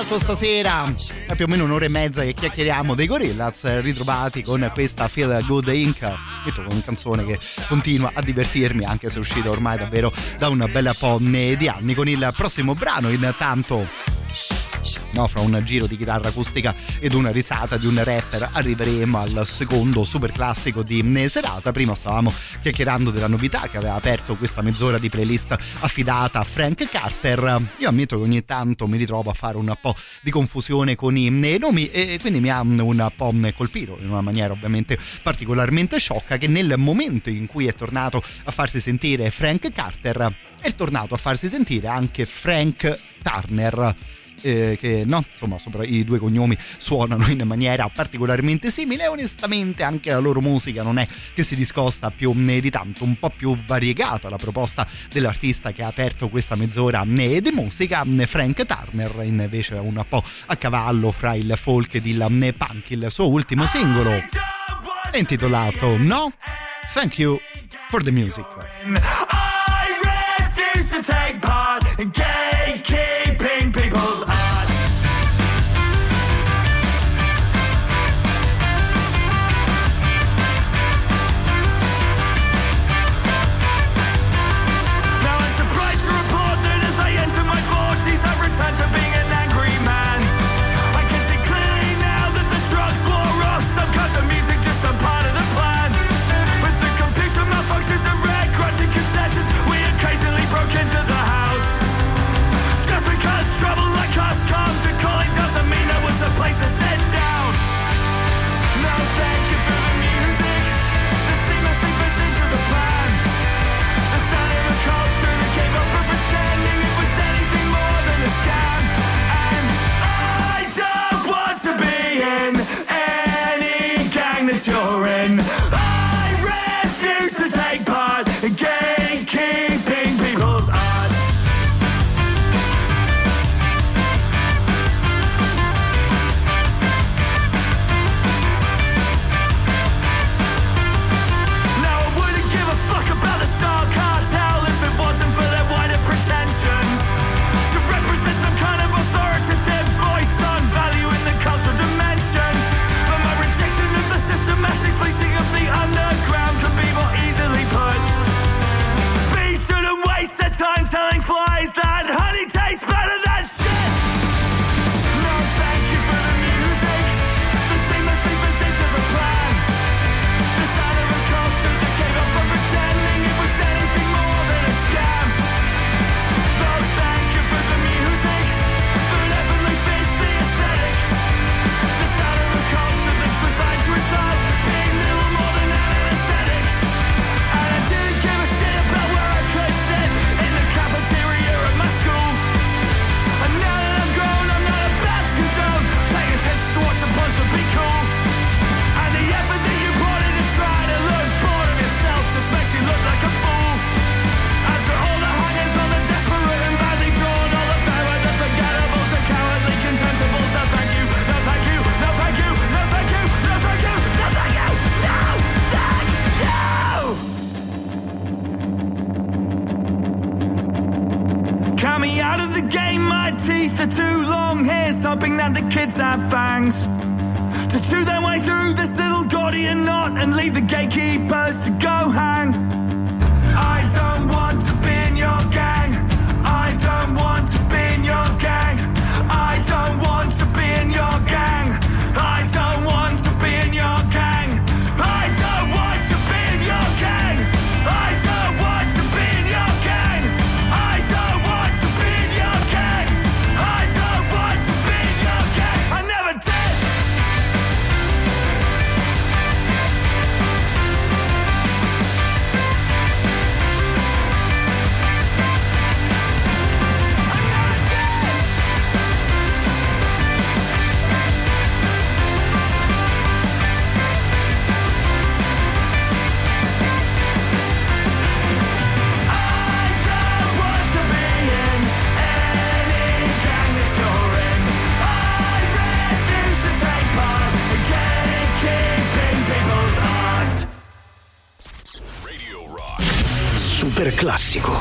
L'altro stasera è più o meno un'ora e mezza che chiacchieriamo dei Gorillaz eh, ritrovati con questa Feel Good Inc. Metto con una canzone che continua a divertirmi anche se è uscita ormai davvero da un bel po' di anni. Con il prossimo brano intanto no, fra un giro di chitarra acustica ed una risata di un rapper arriveremo al secondo super classico di serata. Prima stavamo chiacchierando della novità che aveva aperto questa mezz'ora di playlist affidata a Frank Carter. Io ammetto che ogni tanto mi ritrovo a fare un po' di confusione con i nomi e quindi mi ha un po' colpito in una maniera ovviamente particolarmente sciocca che nel momento in cui è tornato a farsi sentire Frank Carter è tornato a farsi sentire anche Frank Turner eh, che no, insomma, sopra i due cognomi suonano in maniera particolarmente simile onestamente anche la loro musica non è che si discosta più di tanto, un po' più variegata la proposta dell'artista che ha aperto questa mezz'ora né di musica, né Frank Turner invece è un po' a cavallo fra il folk ed il né punk, il suo ultimo singolo è intitolato No, Thank You for the Music. you're in. time, time flies. Me out of the game, my teeth are too long. Here's hoping that the kids have fangs. To chew their way through this little Gordian knot and leave the gatekeepers to go hang. I don't want to be in your gang. I don't want to be in your gang. I don't want to be in your gang. I don't want to be in your gang. classico.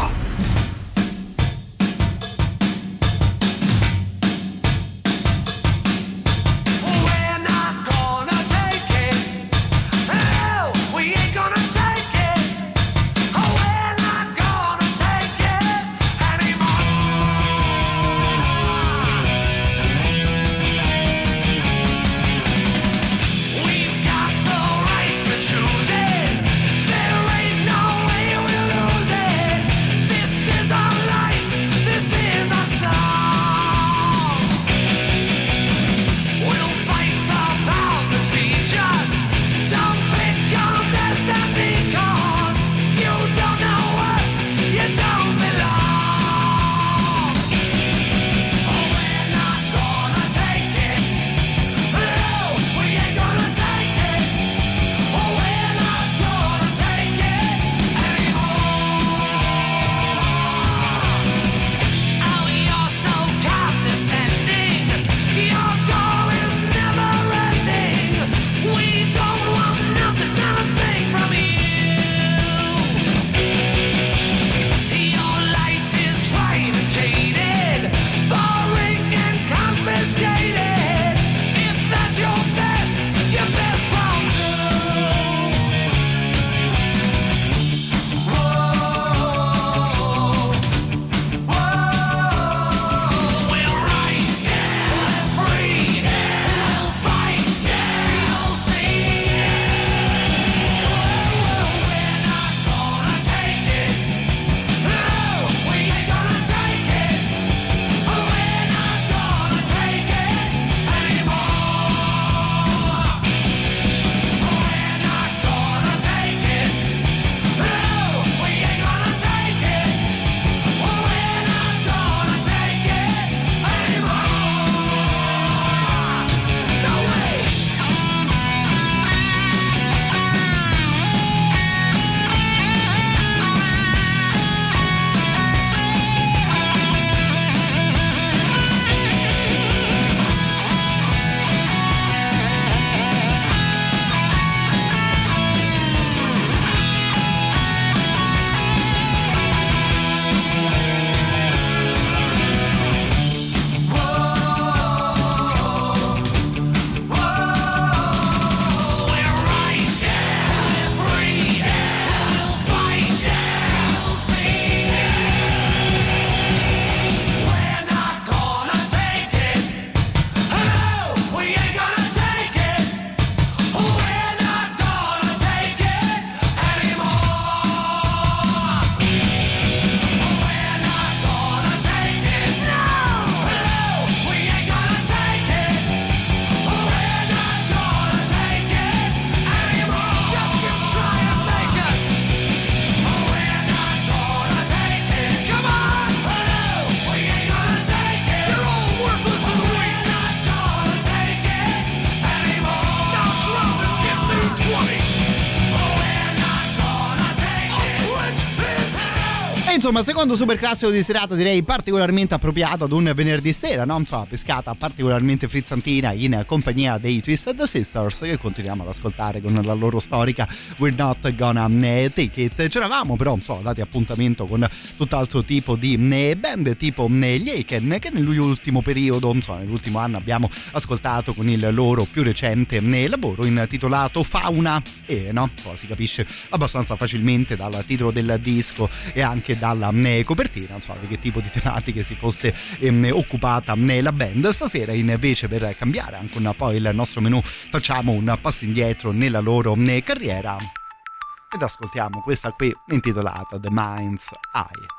Insomma, secondo super classico di serata direi particolarmente appropriato ad un venerdì sera, no? Insomma, pescata particolarmente frizzantina in compagnia dei Twisted Sisters che continuiamo ad ascoltare con la loro storica We're Not Gonna eh, Take It. C'eravamo però, insomma, dati appuntamento con tutt'altro tipo di eh, band tipo eh, gli Aiken che nell'ultimo periodo, insomma, nell'ultimo anno abbiamo ascoltato con il loro più recente lavoro intitolato Fauna e no? Insomma, si capisce abbastanza facilmente dal titolo del disco e anche dalla copertina, insomma, di che tipo di tematiche si fosse ehm, occupata la band. Stasera invece per cambiare anche un po' il nostro menù facciamo un passo indietro nella loro eh, carriera ed ascoltiamo questa qui intitolata The Mind's Eye.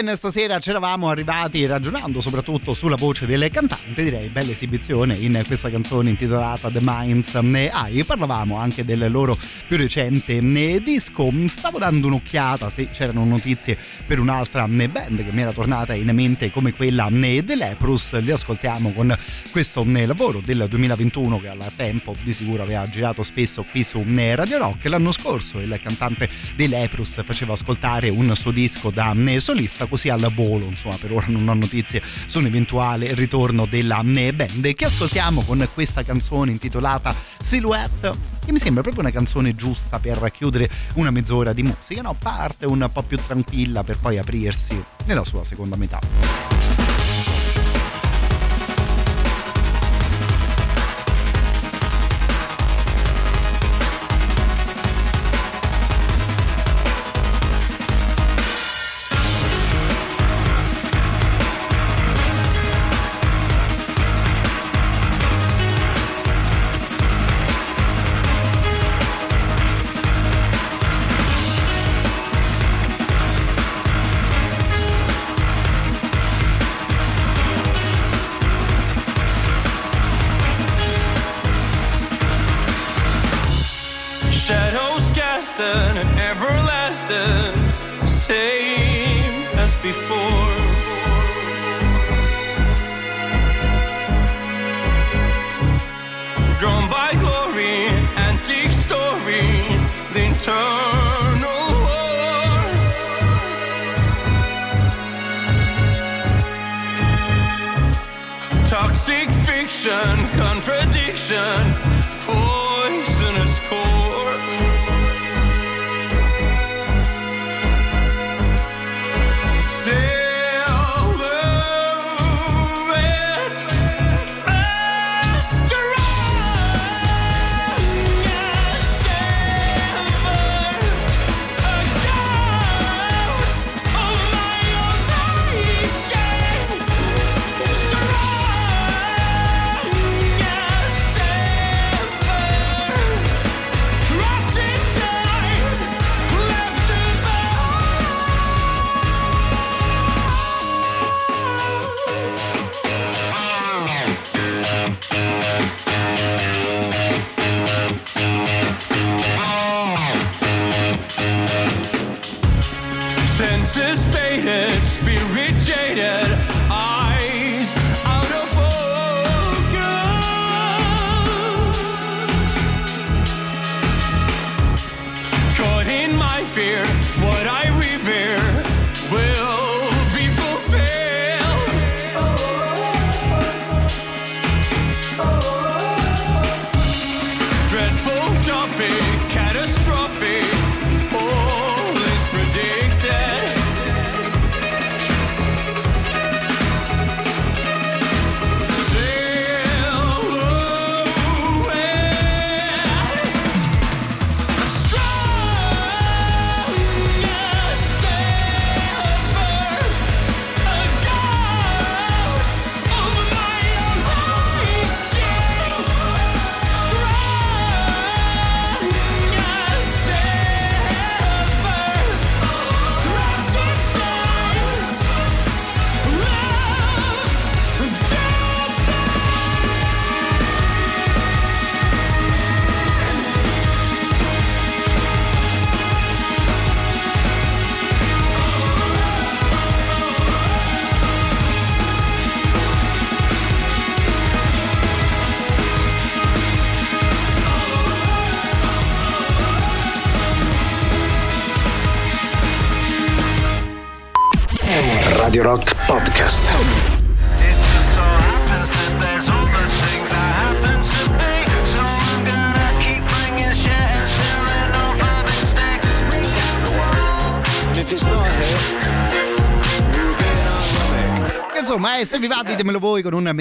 Aiken stasera c'eravamo arrivati ragionando soprattutto sulla voce del cantante, direi bella esibizione in questa canzone intitolata The Minds Eye. Parlavamo anche del loro più recente eh, disco, stavo dando un'occhiata se c'erano notizie per un'altra eh, band che mi era tornata in mente come quella eh, dell'Eprus, li ascoltiamo con questo eh, lavoro del 2021 che al tempo di sicuro aveva girato spesso qui su eh, Radio Rock. L'anno scorso il cantante dell'Eprus faceva ascoltare un suo disco da eh, solista così al volo, insomma per ora non ho notizie su un eventuale ritorno della eh, band che ascoltiamo con questa canzone intitolata Silhouette che mi sembra proprio una canzone giusta per chiudere una mezz'ora di musica, no? Parte un po' più tranquilla per poi aprirsi nella sua seconda metà.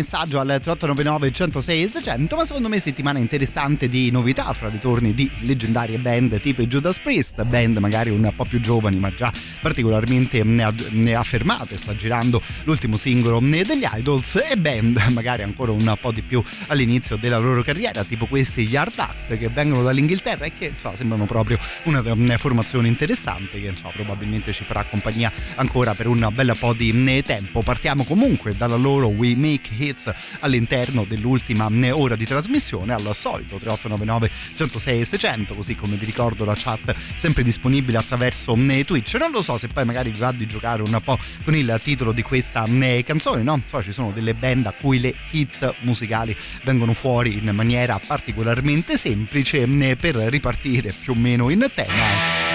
Messaggio al 3899 106 600, ma secondo me settimana interessante di novità fra ritorni di leggendarie band tipo Judas Priest, band magari un po' più giovani ma già particolarmente ne ha- ne affermate, sta girando l'ultimo singolo degli Idols e band (laughs) magari ancora un po' di più all'inizio della loro carriera, tipo questi Yard Act che vengono dall'Inghilterra e che so, sembrano proprio una, formazione interessante che so, probabilmente ci farà compagnia ancora per un bel po' di tempo. Partiamo comunque dalla loro We Make Hits all'interno dell'ultima ora di trasmissione, al solito 3899 106 600, così come vi ricordo la chat sempre disponibile attraverso eh, Twitch. Non lo so se poi magari vi va di giocare un po' con il titolo di questa eh, canzone, no? So, ci sono delle band a cui le hit musicali vengono fuori in maniera particolarmente semplice eh, per ripartire più o meno in tema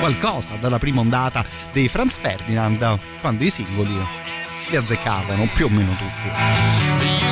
qualcosa dalla prima ondata dei Franz Ferdinand quando i singoli li azzeccavano più o meno tutti.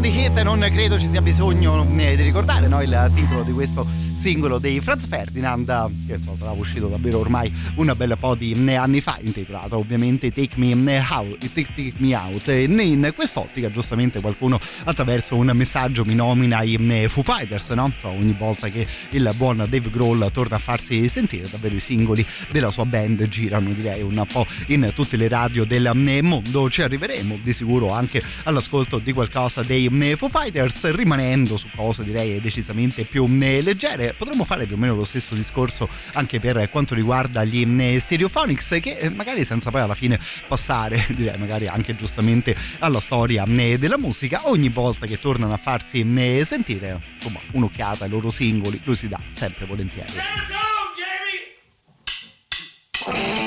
Di hit, non credo ci sia bisogno eh, di ricordare no, il titolo di questo singolo dei Franz Ferdinand che insomma, sarà uscito davvero ormai un bel po' di eh, anni fa intitolato ovviamente Take Me Out, Take, Me Out. E in quest'ottica giustamente qualcuno attraverso un messaggio mi nomina i eh, Foo Fighters no? Cioè, ogni volta che il buon Dave Grohl torna a farsi sentire davvero i singoli della sua band girano direi un po' in tutte le radio del eh, mondo ci arriveremo di sicuro anche all'ascolto di qualcosa dei eh, Foo Fighters rimanendo su cose direi decisamente più potremmo fare più o meno lo stesso discorso anche per quanto riguarda gli Stereophonics che eh, magari senza poi alla fine passare (laughs) direi magari anche giustamente alla storia eh, della musica ogni volta che tornano a farsi eh, sentire insomma un'occhiata ai loro singoli lui si dà sempre volentieri. You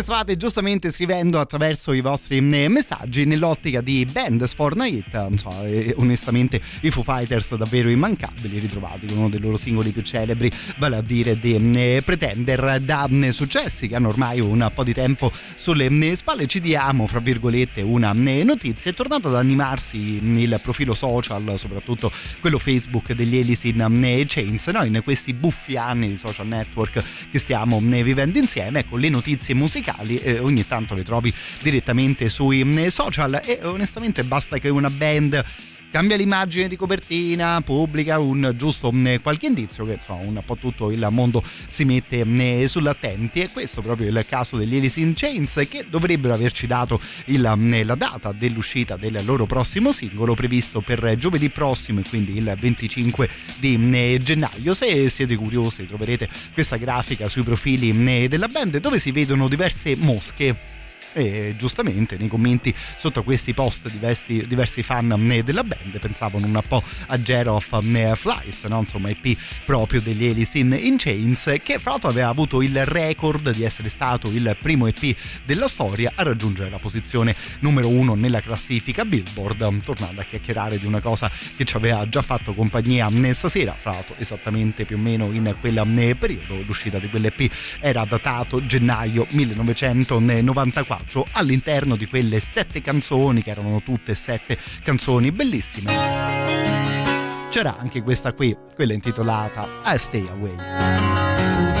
come stavate giustamente scrivendo attraverso i vostri eh, messaggi nell'ottica di Bands for Night, non so, eh, onestamente i Foo Fighters davvero immancabili, ritrovati con uno dei loro singoli più celebri, vale a dire The eh, Pretender, da eh, successi che hanno ormai un po' di tempo sulle spalle, ci diamo, fra virgolette, una notizia, è tornato ad animarsi mm, il profilo social, soprattutto quello Facebook degli Alice in Chains, no? in questi buffi anni di social network che stiamo vivendo insieme, ecco le notizie musicali eh, ogni tanto le trovi direttamente sui mm, social e onestamente basta che una band cambia l'immagine di copertina, pubblica un giusto mh, qualche indizio che insomma un po' tutto il mondo si mette mh, sull'attenti e questo è proprio il caso degli Alice in Chains che dovrebbero averci dato il, mh, la data dell'uscita del loro prossimo singolo previsto per giovedì prossimo quindi il 25 di gennaio. Se siete curiosi troverete questa grafica sui profili della band dove si vedono diverse mosche e giustamente nei commenti sotto questi post diversi, diversi fan eh, della band pensavano un po' a Zero of eh, Flies no? insomma EP proprio degli Alice in, in Chains che fra l'altro aveva avuto il record di essere stato il primo EP della storia a raggiungere la posizione numero uno nella classifica Billboard tornando a chiacchierare di una cosa che ci aveva già fatto compagnia eh, stasera fra l'altro esattamente più o meno in quel periodo l'uscita di quell'EP era datato gennaio 1994 all'interno di quelle sette canzoni che erano tutte sette canzoni bellissime. C'era anche questa qui quella intitolata I Stay Away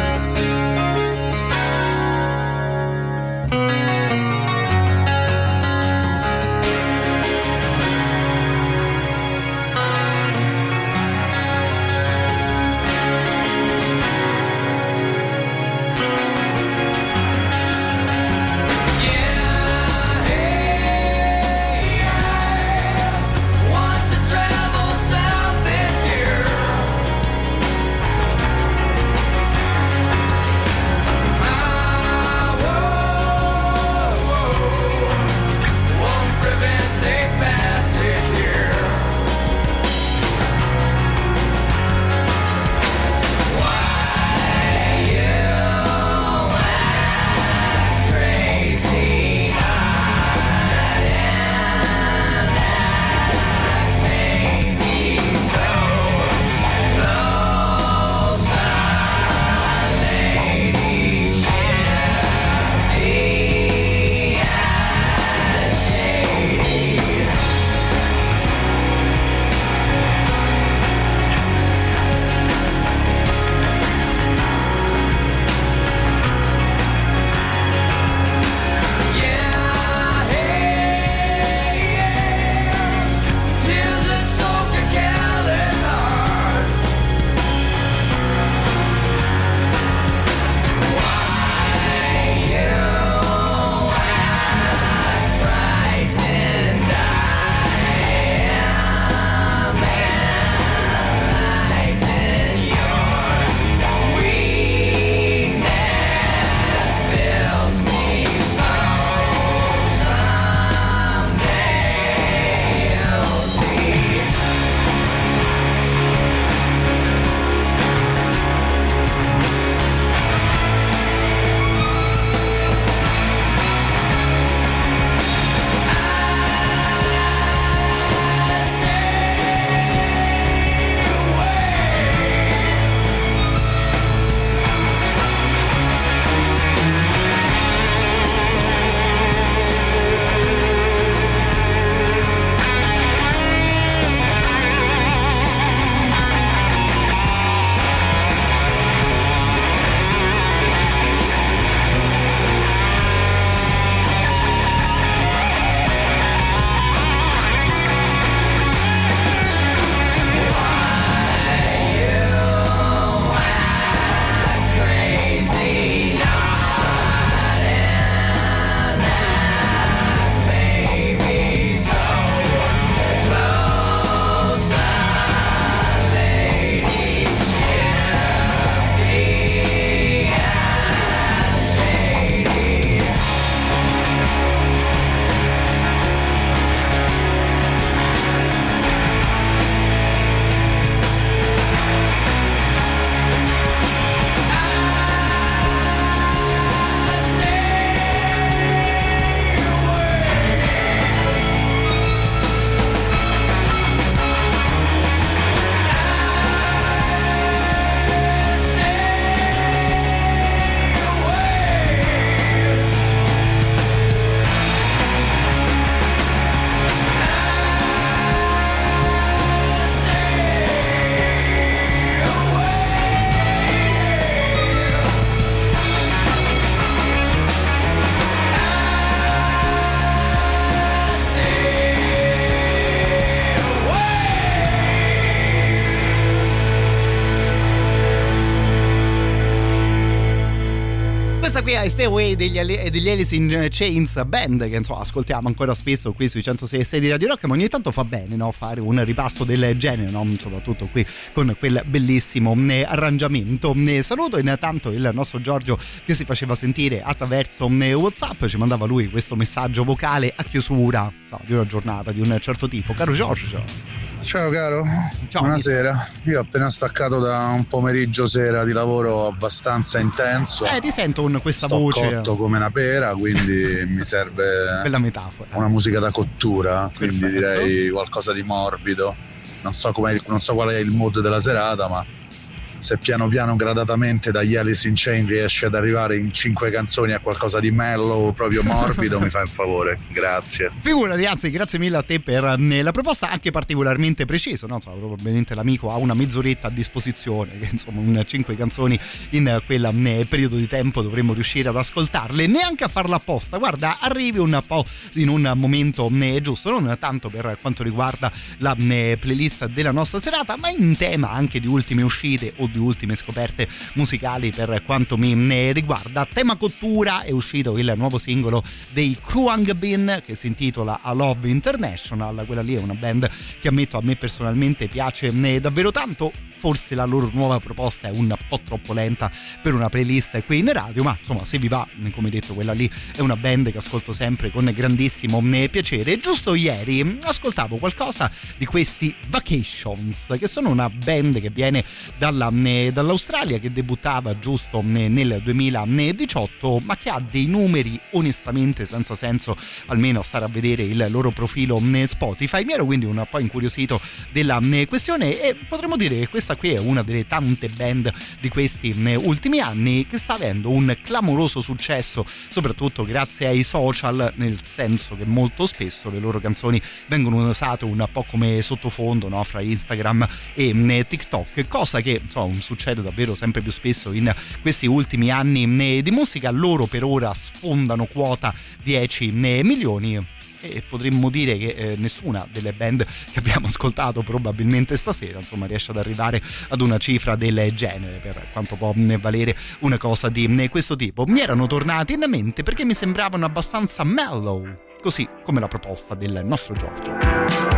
Stay Away degli, Ali- degli Alice in Chains Band che insomma ascoltiamo ancora spesso qui sui 106 di Radio Rock ma ogni tanto fa bene no? fare un ripasso del genere no? soprattutto qui con quel bellissimo eh, arrangiamento Eh, saluto intanto il nostro Giorgio che si faceva sentire attraverso eh, Whatsapp ci mandava lui questo messaggio vocale a chiusura no, di una giornata di un certo tipo caro Giorgio Ciao caro, buonasera. Io ho appena staccato da un pomeriggio sera di lavoro abbastanza intenso. eh ti sento con questa Sto voce cotto come una pera, quindi (laughs) mi serve bella metafora una musica da cottura, quindi Perfetto. direi qualcosa di morbido. Non so, non so qual è il mood della serata, ma se piano piano gradatamente dagli Alice in Chain riesce ad arrivare in cinque canzoni a qualcosa di mellow, proprio morbido, mi fai un favore. Grazie. Figurati, anzi, grazie mille a te per eh, la proposta, anche particolarmente preciso. No? Insomma, probabilmente l'amico ha una mezz'oretta a disposizione, che insomma, un 5 canzoni in quel eh, periodo di tempo dovremmo riuscire ad ascoltarle, neanche a farla apposta. Guarda, arrivi un po' in un momento eh, giusto, non tanto per quanto riguarda la playlist della nostra serata, ma in tema anche di ultime uscite o di ultime scoperte musicali per quanto mi riguarda. Tema cottura è uscito il nuovo singolo dei Kruang Bin che si intitola A Love International. Quella lì è una band che ammetto a me personalmente piace eh, davvero tanto. Forse la loro nuova proposta è un po' troppo lenta per una playlist qui in radio, ma insomma, se vi va, come detto, quella lì è una band che ascolto sempre con grandissimo eh, piacere. Giusto ieri mm, ascoltavo qualcosa di questi Vacations, che sono una band che viene dalla, dall'Australia, che debuttava giusto eh, nel 2018, ma che ha dei numeri onestamente senza senso, almeno stare a vedere il loro profilo eh, Spotify. Mi ero quindi un po' incuriosito della eh, questione e potremmo dire che questa qui è una delle tante band di questi eh, ultimi anni che sta avendo un clamoroso successo, soprattutto grazie ai social, nel senso che molto spesso le loro canzoni vengono usate un po' come sottofondo no? fra Instagram e eh, TikTok, cosa che insomma, succede davvero sempre più spesso in questi ultimi anni. Eh, di musica. Loro per ora sfondano quota 10 eh, milioni. E potremmo dire che eh, nessuna delle band che abbiamo ascoltato probabilmente stasera insomma riesce ad arrivare ad una cifra del genere per quanto può ne valere una cosa di ne questo tipo. Mi erano tornati in mente perché mi sembravano abbastanza mellow così come la proposta del nostro Giorgio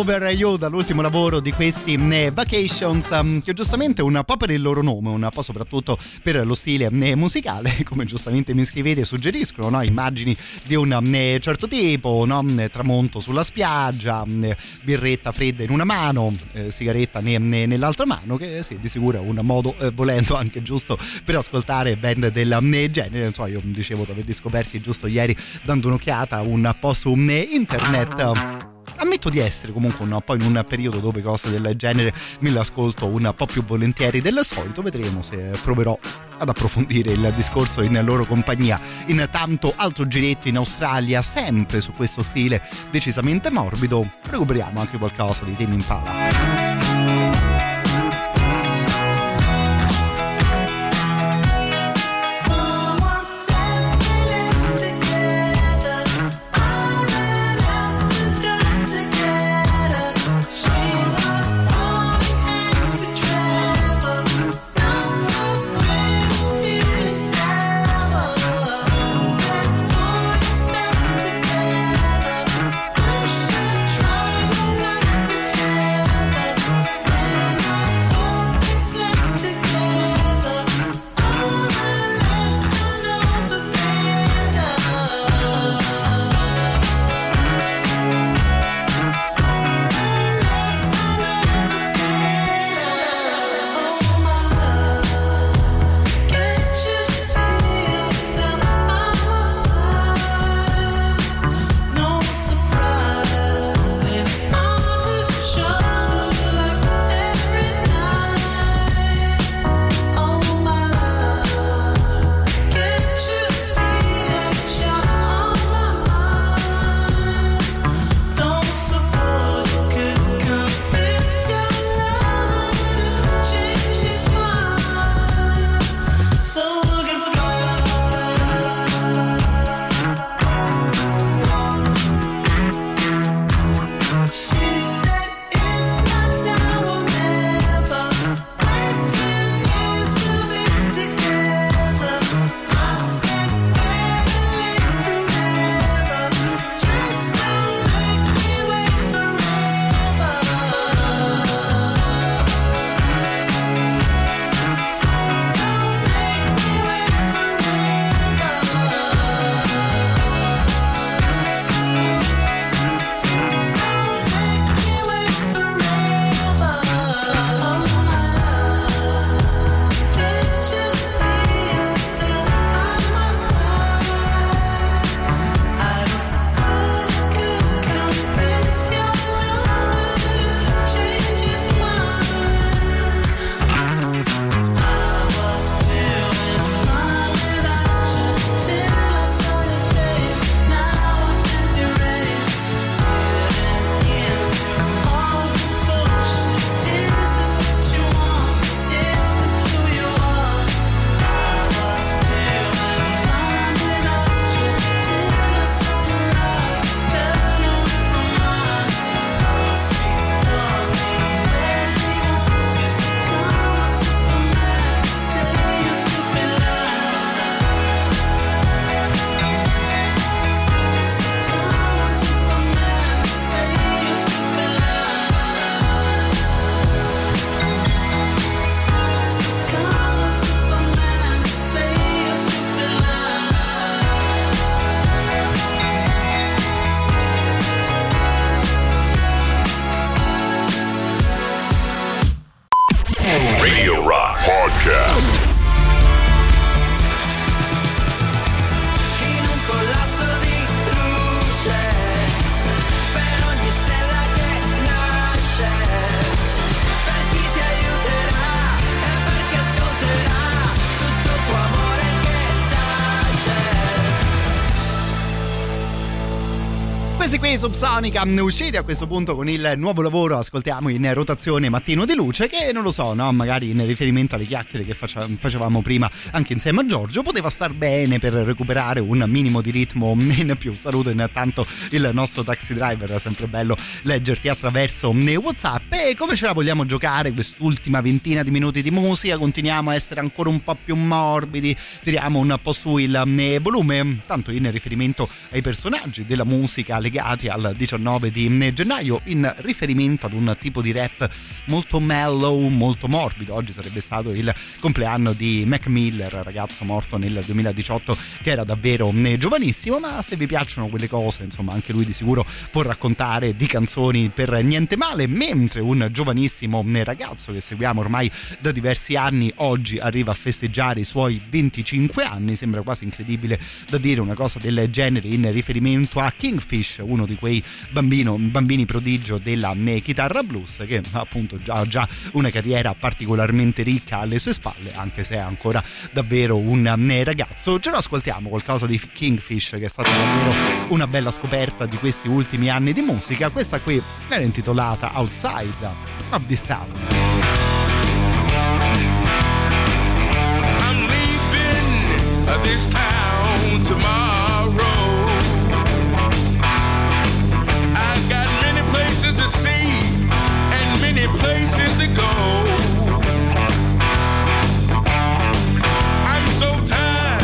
Over You dall'ultimo lavoro di questi eh, Vacations um, che giustamente un po' per il loro nome un po' soprattutto per lo stile eh, musicale (laughs) come giustamente mi scrivete suggeriscono no? immagini di un eh, certo tipo no? tramonto sulla spiaggia birretta fredda in una mano sigaretta ne- ne- nell'altra mano che sì, di sicuro è un modo volendo anche giusto per ascoltare band del genere so io dicevo di averli scoperti giusto ieri dando un'occhiata un po' su internet ammetto di essere comunque un po' in un periodo dove cose del genere me le ascolto un po' più volentieri del solito vedremo se proverò ad approfondire il discorso in loro compagnia. Intanto altro giretto in Australia sempre su questo stile decisamente morbido recuperiamo anche qualcosa di temi in pala qui Subsonica usciti a questo punto con il nuovo lavoro ascoltiamo in rotazione Mattino di Luce che non lo so, no? magari in riferimento alle chiacchiere che facevamo prima anche insieme a Giorgio poteva star bene per recuperare un minimo di ritmo in più. Saluto intanto il nostro taxi driver, è sempre bello leggerti attraverso Whatsapp e come ce la vogliamo giocare quest'ultima ventina di minuti di musica, continuiamo a essere ancora un po' più morbidi, tiriamo un po' su il eh, volume, tanto in riferimento ai personaggi della musica legati al 19 di gennaio in riferimento ad un tipo di rap molto mellow, molto morbido. Oggi sarebbe stato il compleanno di Mac Miller, ragazzo morto nel 2018 che era davvero eh, giovanissimo, ma se vi piacciono quelle cose, insomma, anche lui di sicuro può raccontare di canzoni per niente male, mentre un giovanissimo eh, ragazzo che seguiamo ormai da diversi anni oggi arriva a festeggiare i suoi 25 anni, sembra quasi incredibile da dire una cosa del genere in riferimento a Kingfish, uno di quei bambino, bambini prodigio della chitarra blues che appunto ha già una carriera particolarmente ricca alle sue spalle, anche se è ancora davvero un ragazzo. Ce lo ascoltiamo qualcosa di Kingfish che è stata davvero una bella scoperta di questi ultimi anni di musica. Questa qui era intitolata Outside of this Town. Places to go. I'm so tired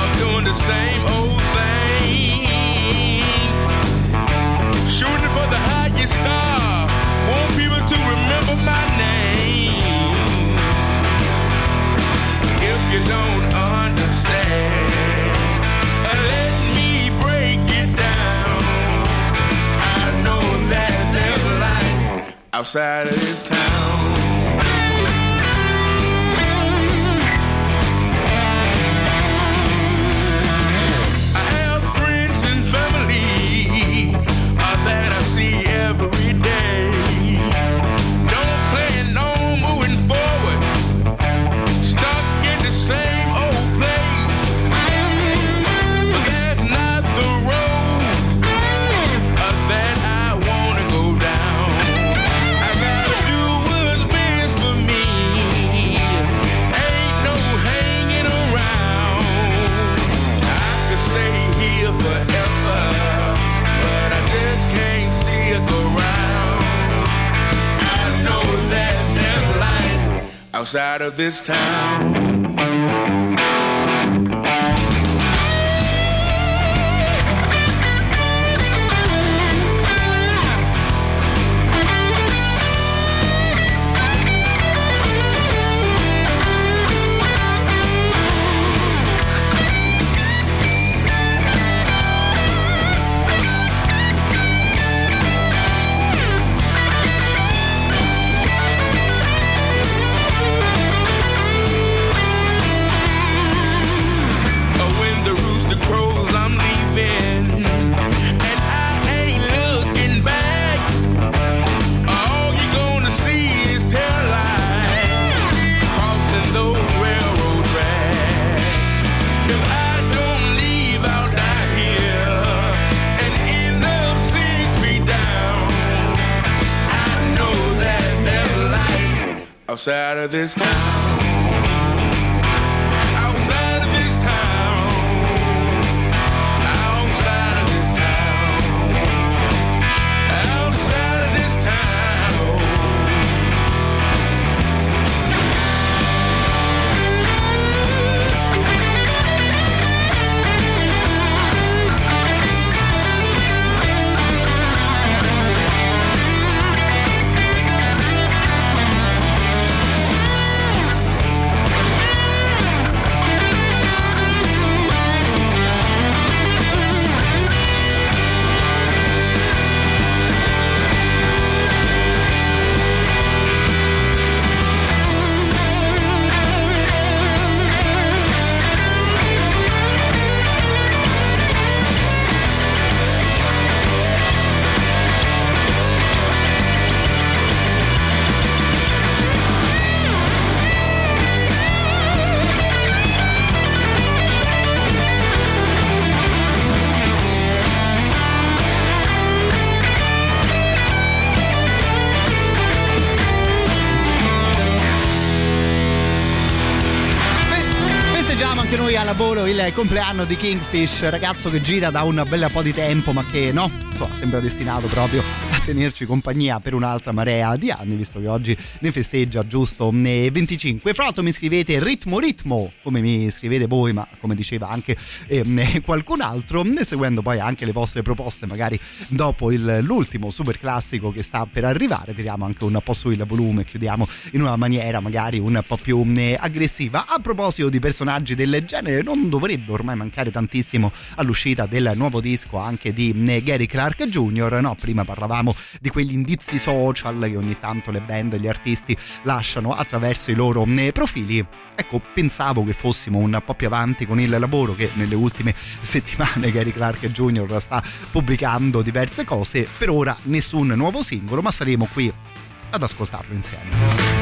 of doing the same old thing. Shooting for the highest star. Outside of this town. Outside of this town. Outside of this town. Il compleanno di Kingfish, ragazzo che gira da un bel po' di tempo, ma che no, boh, sembra destinato proprio a tenerci compagnia per un'altra marea di anni, visto che oggi ne festeggia giusto 25. Fra l'altro mi scrivete ritmo ritmo, come mi scrivete voi, ma come diceva anche eh, qualcun altro, seguendo poi anche le vostre proposte, magari dopo il, l'ultimo super classico che sta per arrivare, tiriamo anche un po' su il volume, chiudiamo in una maniera magari un po' più eh, aggressiva. A proposito di personaggi del genere, non dovrebbe ormai mancare tantissimo all'uscita del nuovo disco anche di eh, Gary Clark Clark Jr. No, prima parlavamo di quegli indizi social che ogni tanto le band e gli artisti lasciano attraverso i loro eh, profili. Ecco, pensavo che fossimo un po' più avanti con il lavoro che nelle ultime (laughs) settimane Gary Clark Jr. sta pubblicando diverse cose. Per ora nessun nuovo singolo, ma saremo qui ad ascoltarlo insieme.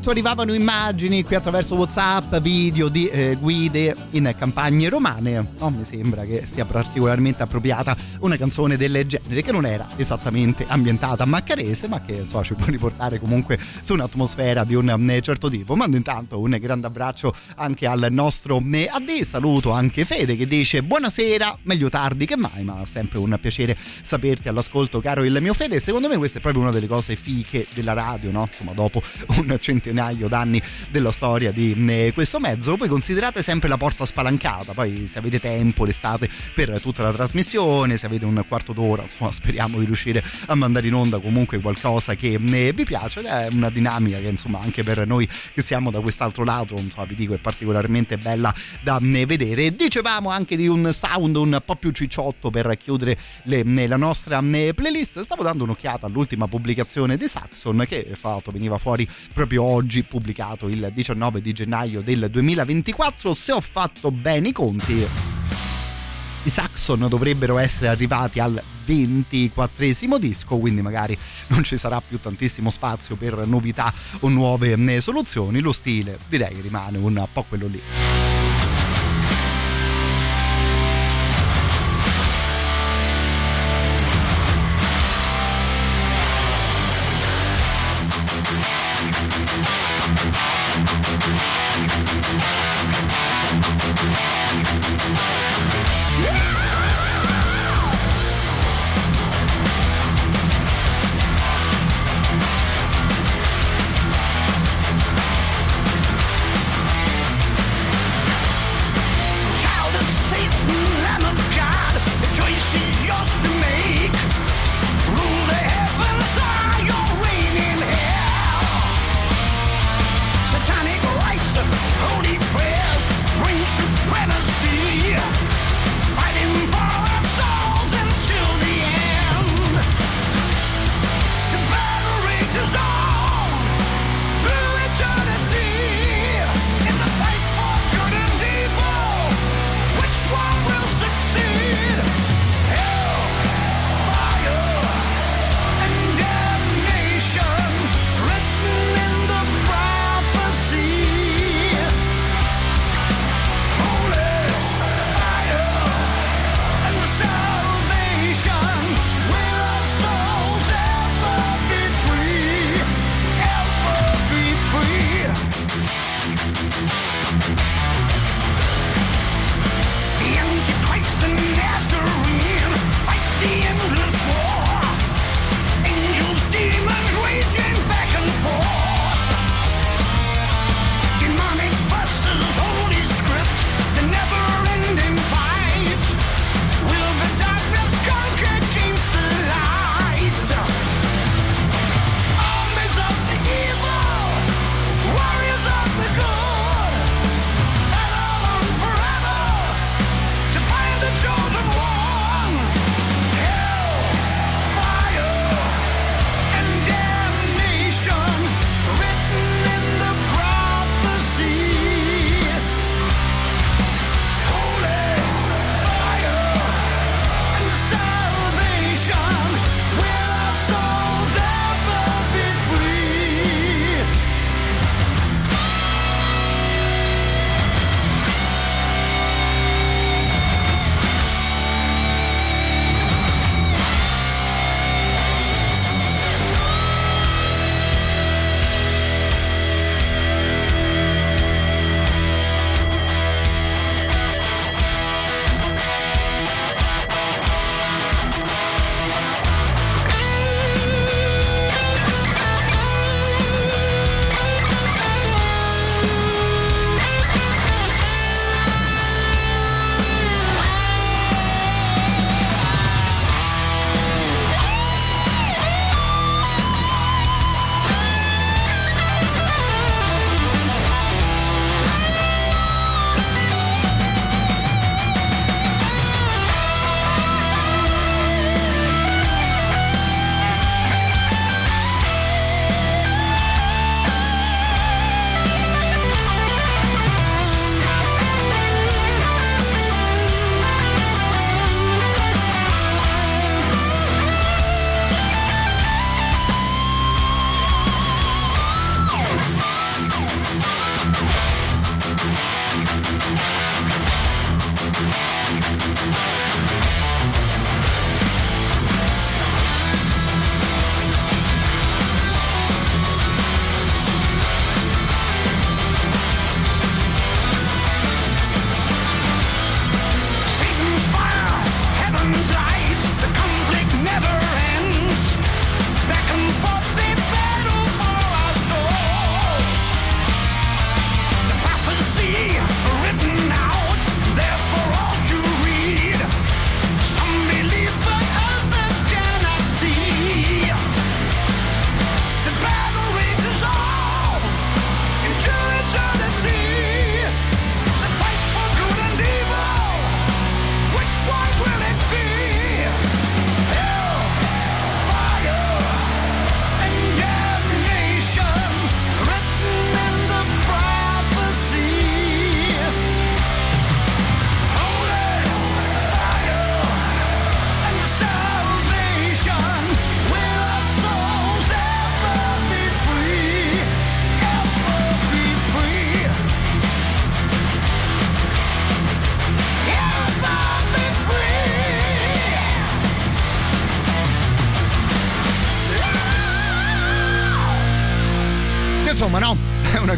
L'altro arrivavano immagini qui attraverso WhatsApp, video di eh, guide in campagne romane. Non mi sembra che sia particolarmente appropriata una canzone del genere, che non era esattamente ambientata a Maccarese, ma che insomma, ci può riportare comunque su un'atmosfera di un eh, certo tipo. Mando intanto un grande abbraccio anche al nostro eh, AD. Saluto anche Fede che dice buonasera, meglio tardi che mai, ma sempre un piacere saperti all'ascolto, caro il mio Fede. Secondo me questa è proprio una delle cose fiche della radio, no? Insomma, dopo un centinaio d'anni della storia di eh, questo mezzo. Poi considerate sempre la porta spalancata, poi se avete tempo l'estate per tutta la trasmissione, se avete un quarto d'ora, insomma, (laughs) speriamo di riuscire a mandare in onda comunque qualcosa che eh, vi piace è una dinamica che insomma anche per noi che siamo da quest'altro lato, insomma, vi dico è particolarmente bella da eh, vedere. Dicevamo anche di un sound un po' più cicciotto per chiudere le- la nostra playlist. Stavo dando un'occhiata all'ultima pubblicazione di Saxon che l'altro veniva fuori proprio oggi, pubblicato il 19 di gennaio del 2024. Se ho fatto bene i conti, i Saxon dovrebbero essere arrivati al 24 disco, quindi magari non ci sarà più tantissimo spazio per novità o nuove eh, soluzioni. Lo stile direi rimane un po' quello lì.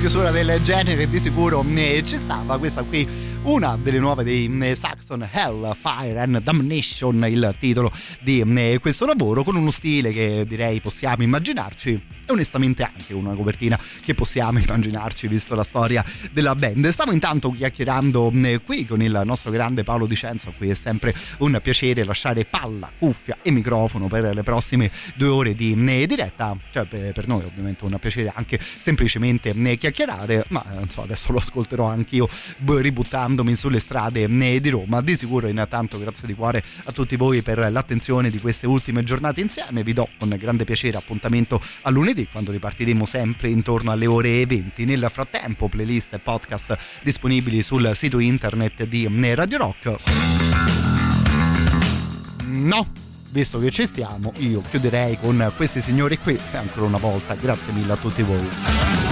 Chiusura del genere di sicuro eh, ci stava. Questa qui una delle nuove dei eh, Saxon Hell, Fire and Damnation, il titolo di eh, questo lavoro, con uno stile che direi possiamo immaginarci onestamente anche una copertina che possiamo immaginarci visto la storia della band. Stavo intanto chiacchierando eh, qui con il nostro grande Paolo Dicenzo, a cui è sempre un piacere lasciare palla, cuffia e microfono per le prossime due ore di eh, diretta, cioè per noi ovviamente un piacere anche semplicemente eh, chiacchierare, ma eh, so, adesso lo ascolterò anch'io boh, ributtandomi sulle strade di Roma. Di sicuro intanto grazie di cuore a tutti voi per l'attenzione di queste ultime giornate insieme, vi do con grande piacere appuntamento a lunedì quando ripartiremo sempre intorno alle ore 20. Nel frattempo playlist e podcast disponibili sul sito internet di Radio Rock. No, visto che ci stiamo, io chiuderei con questi signori qui e ancora una volta grazie mille a tutti voi.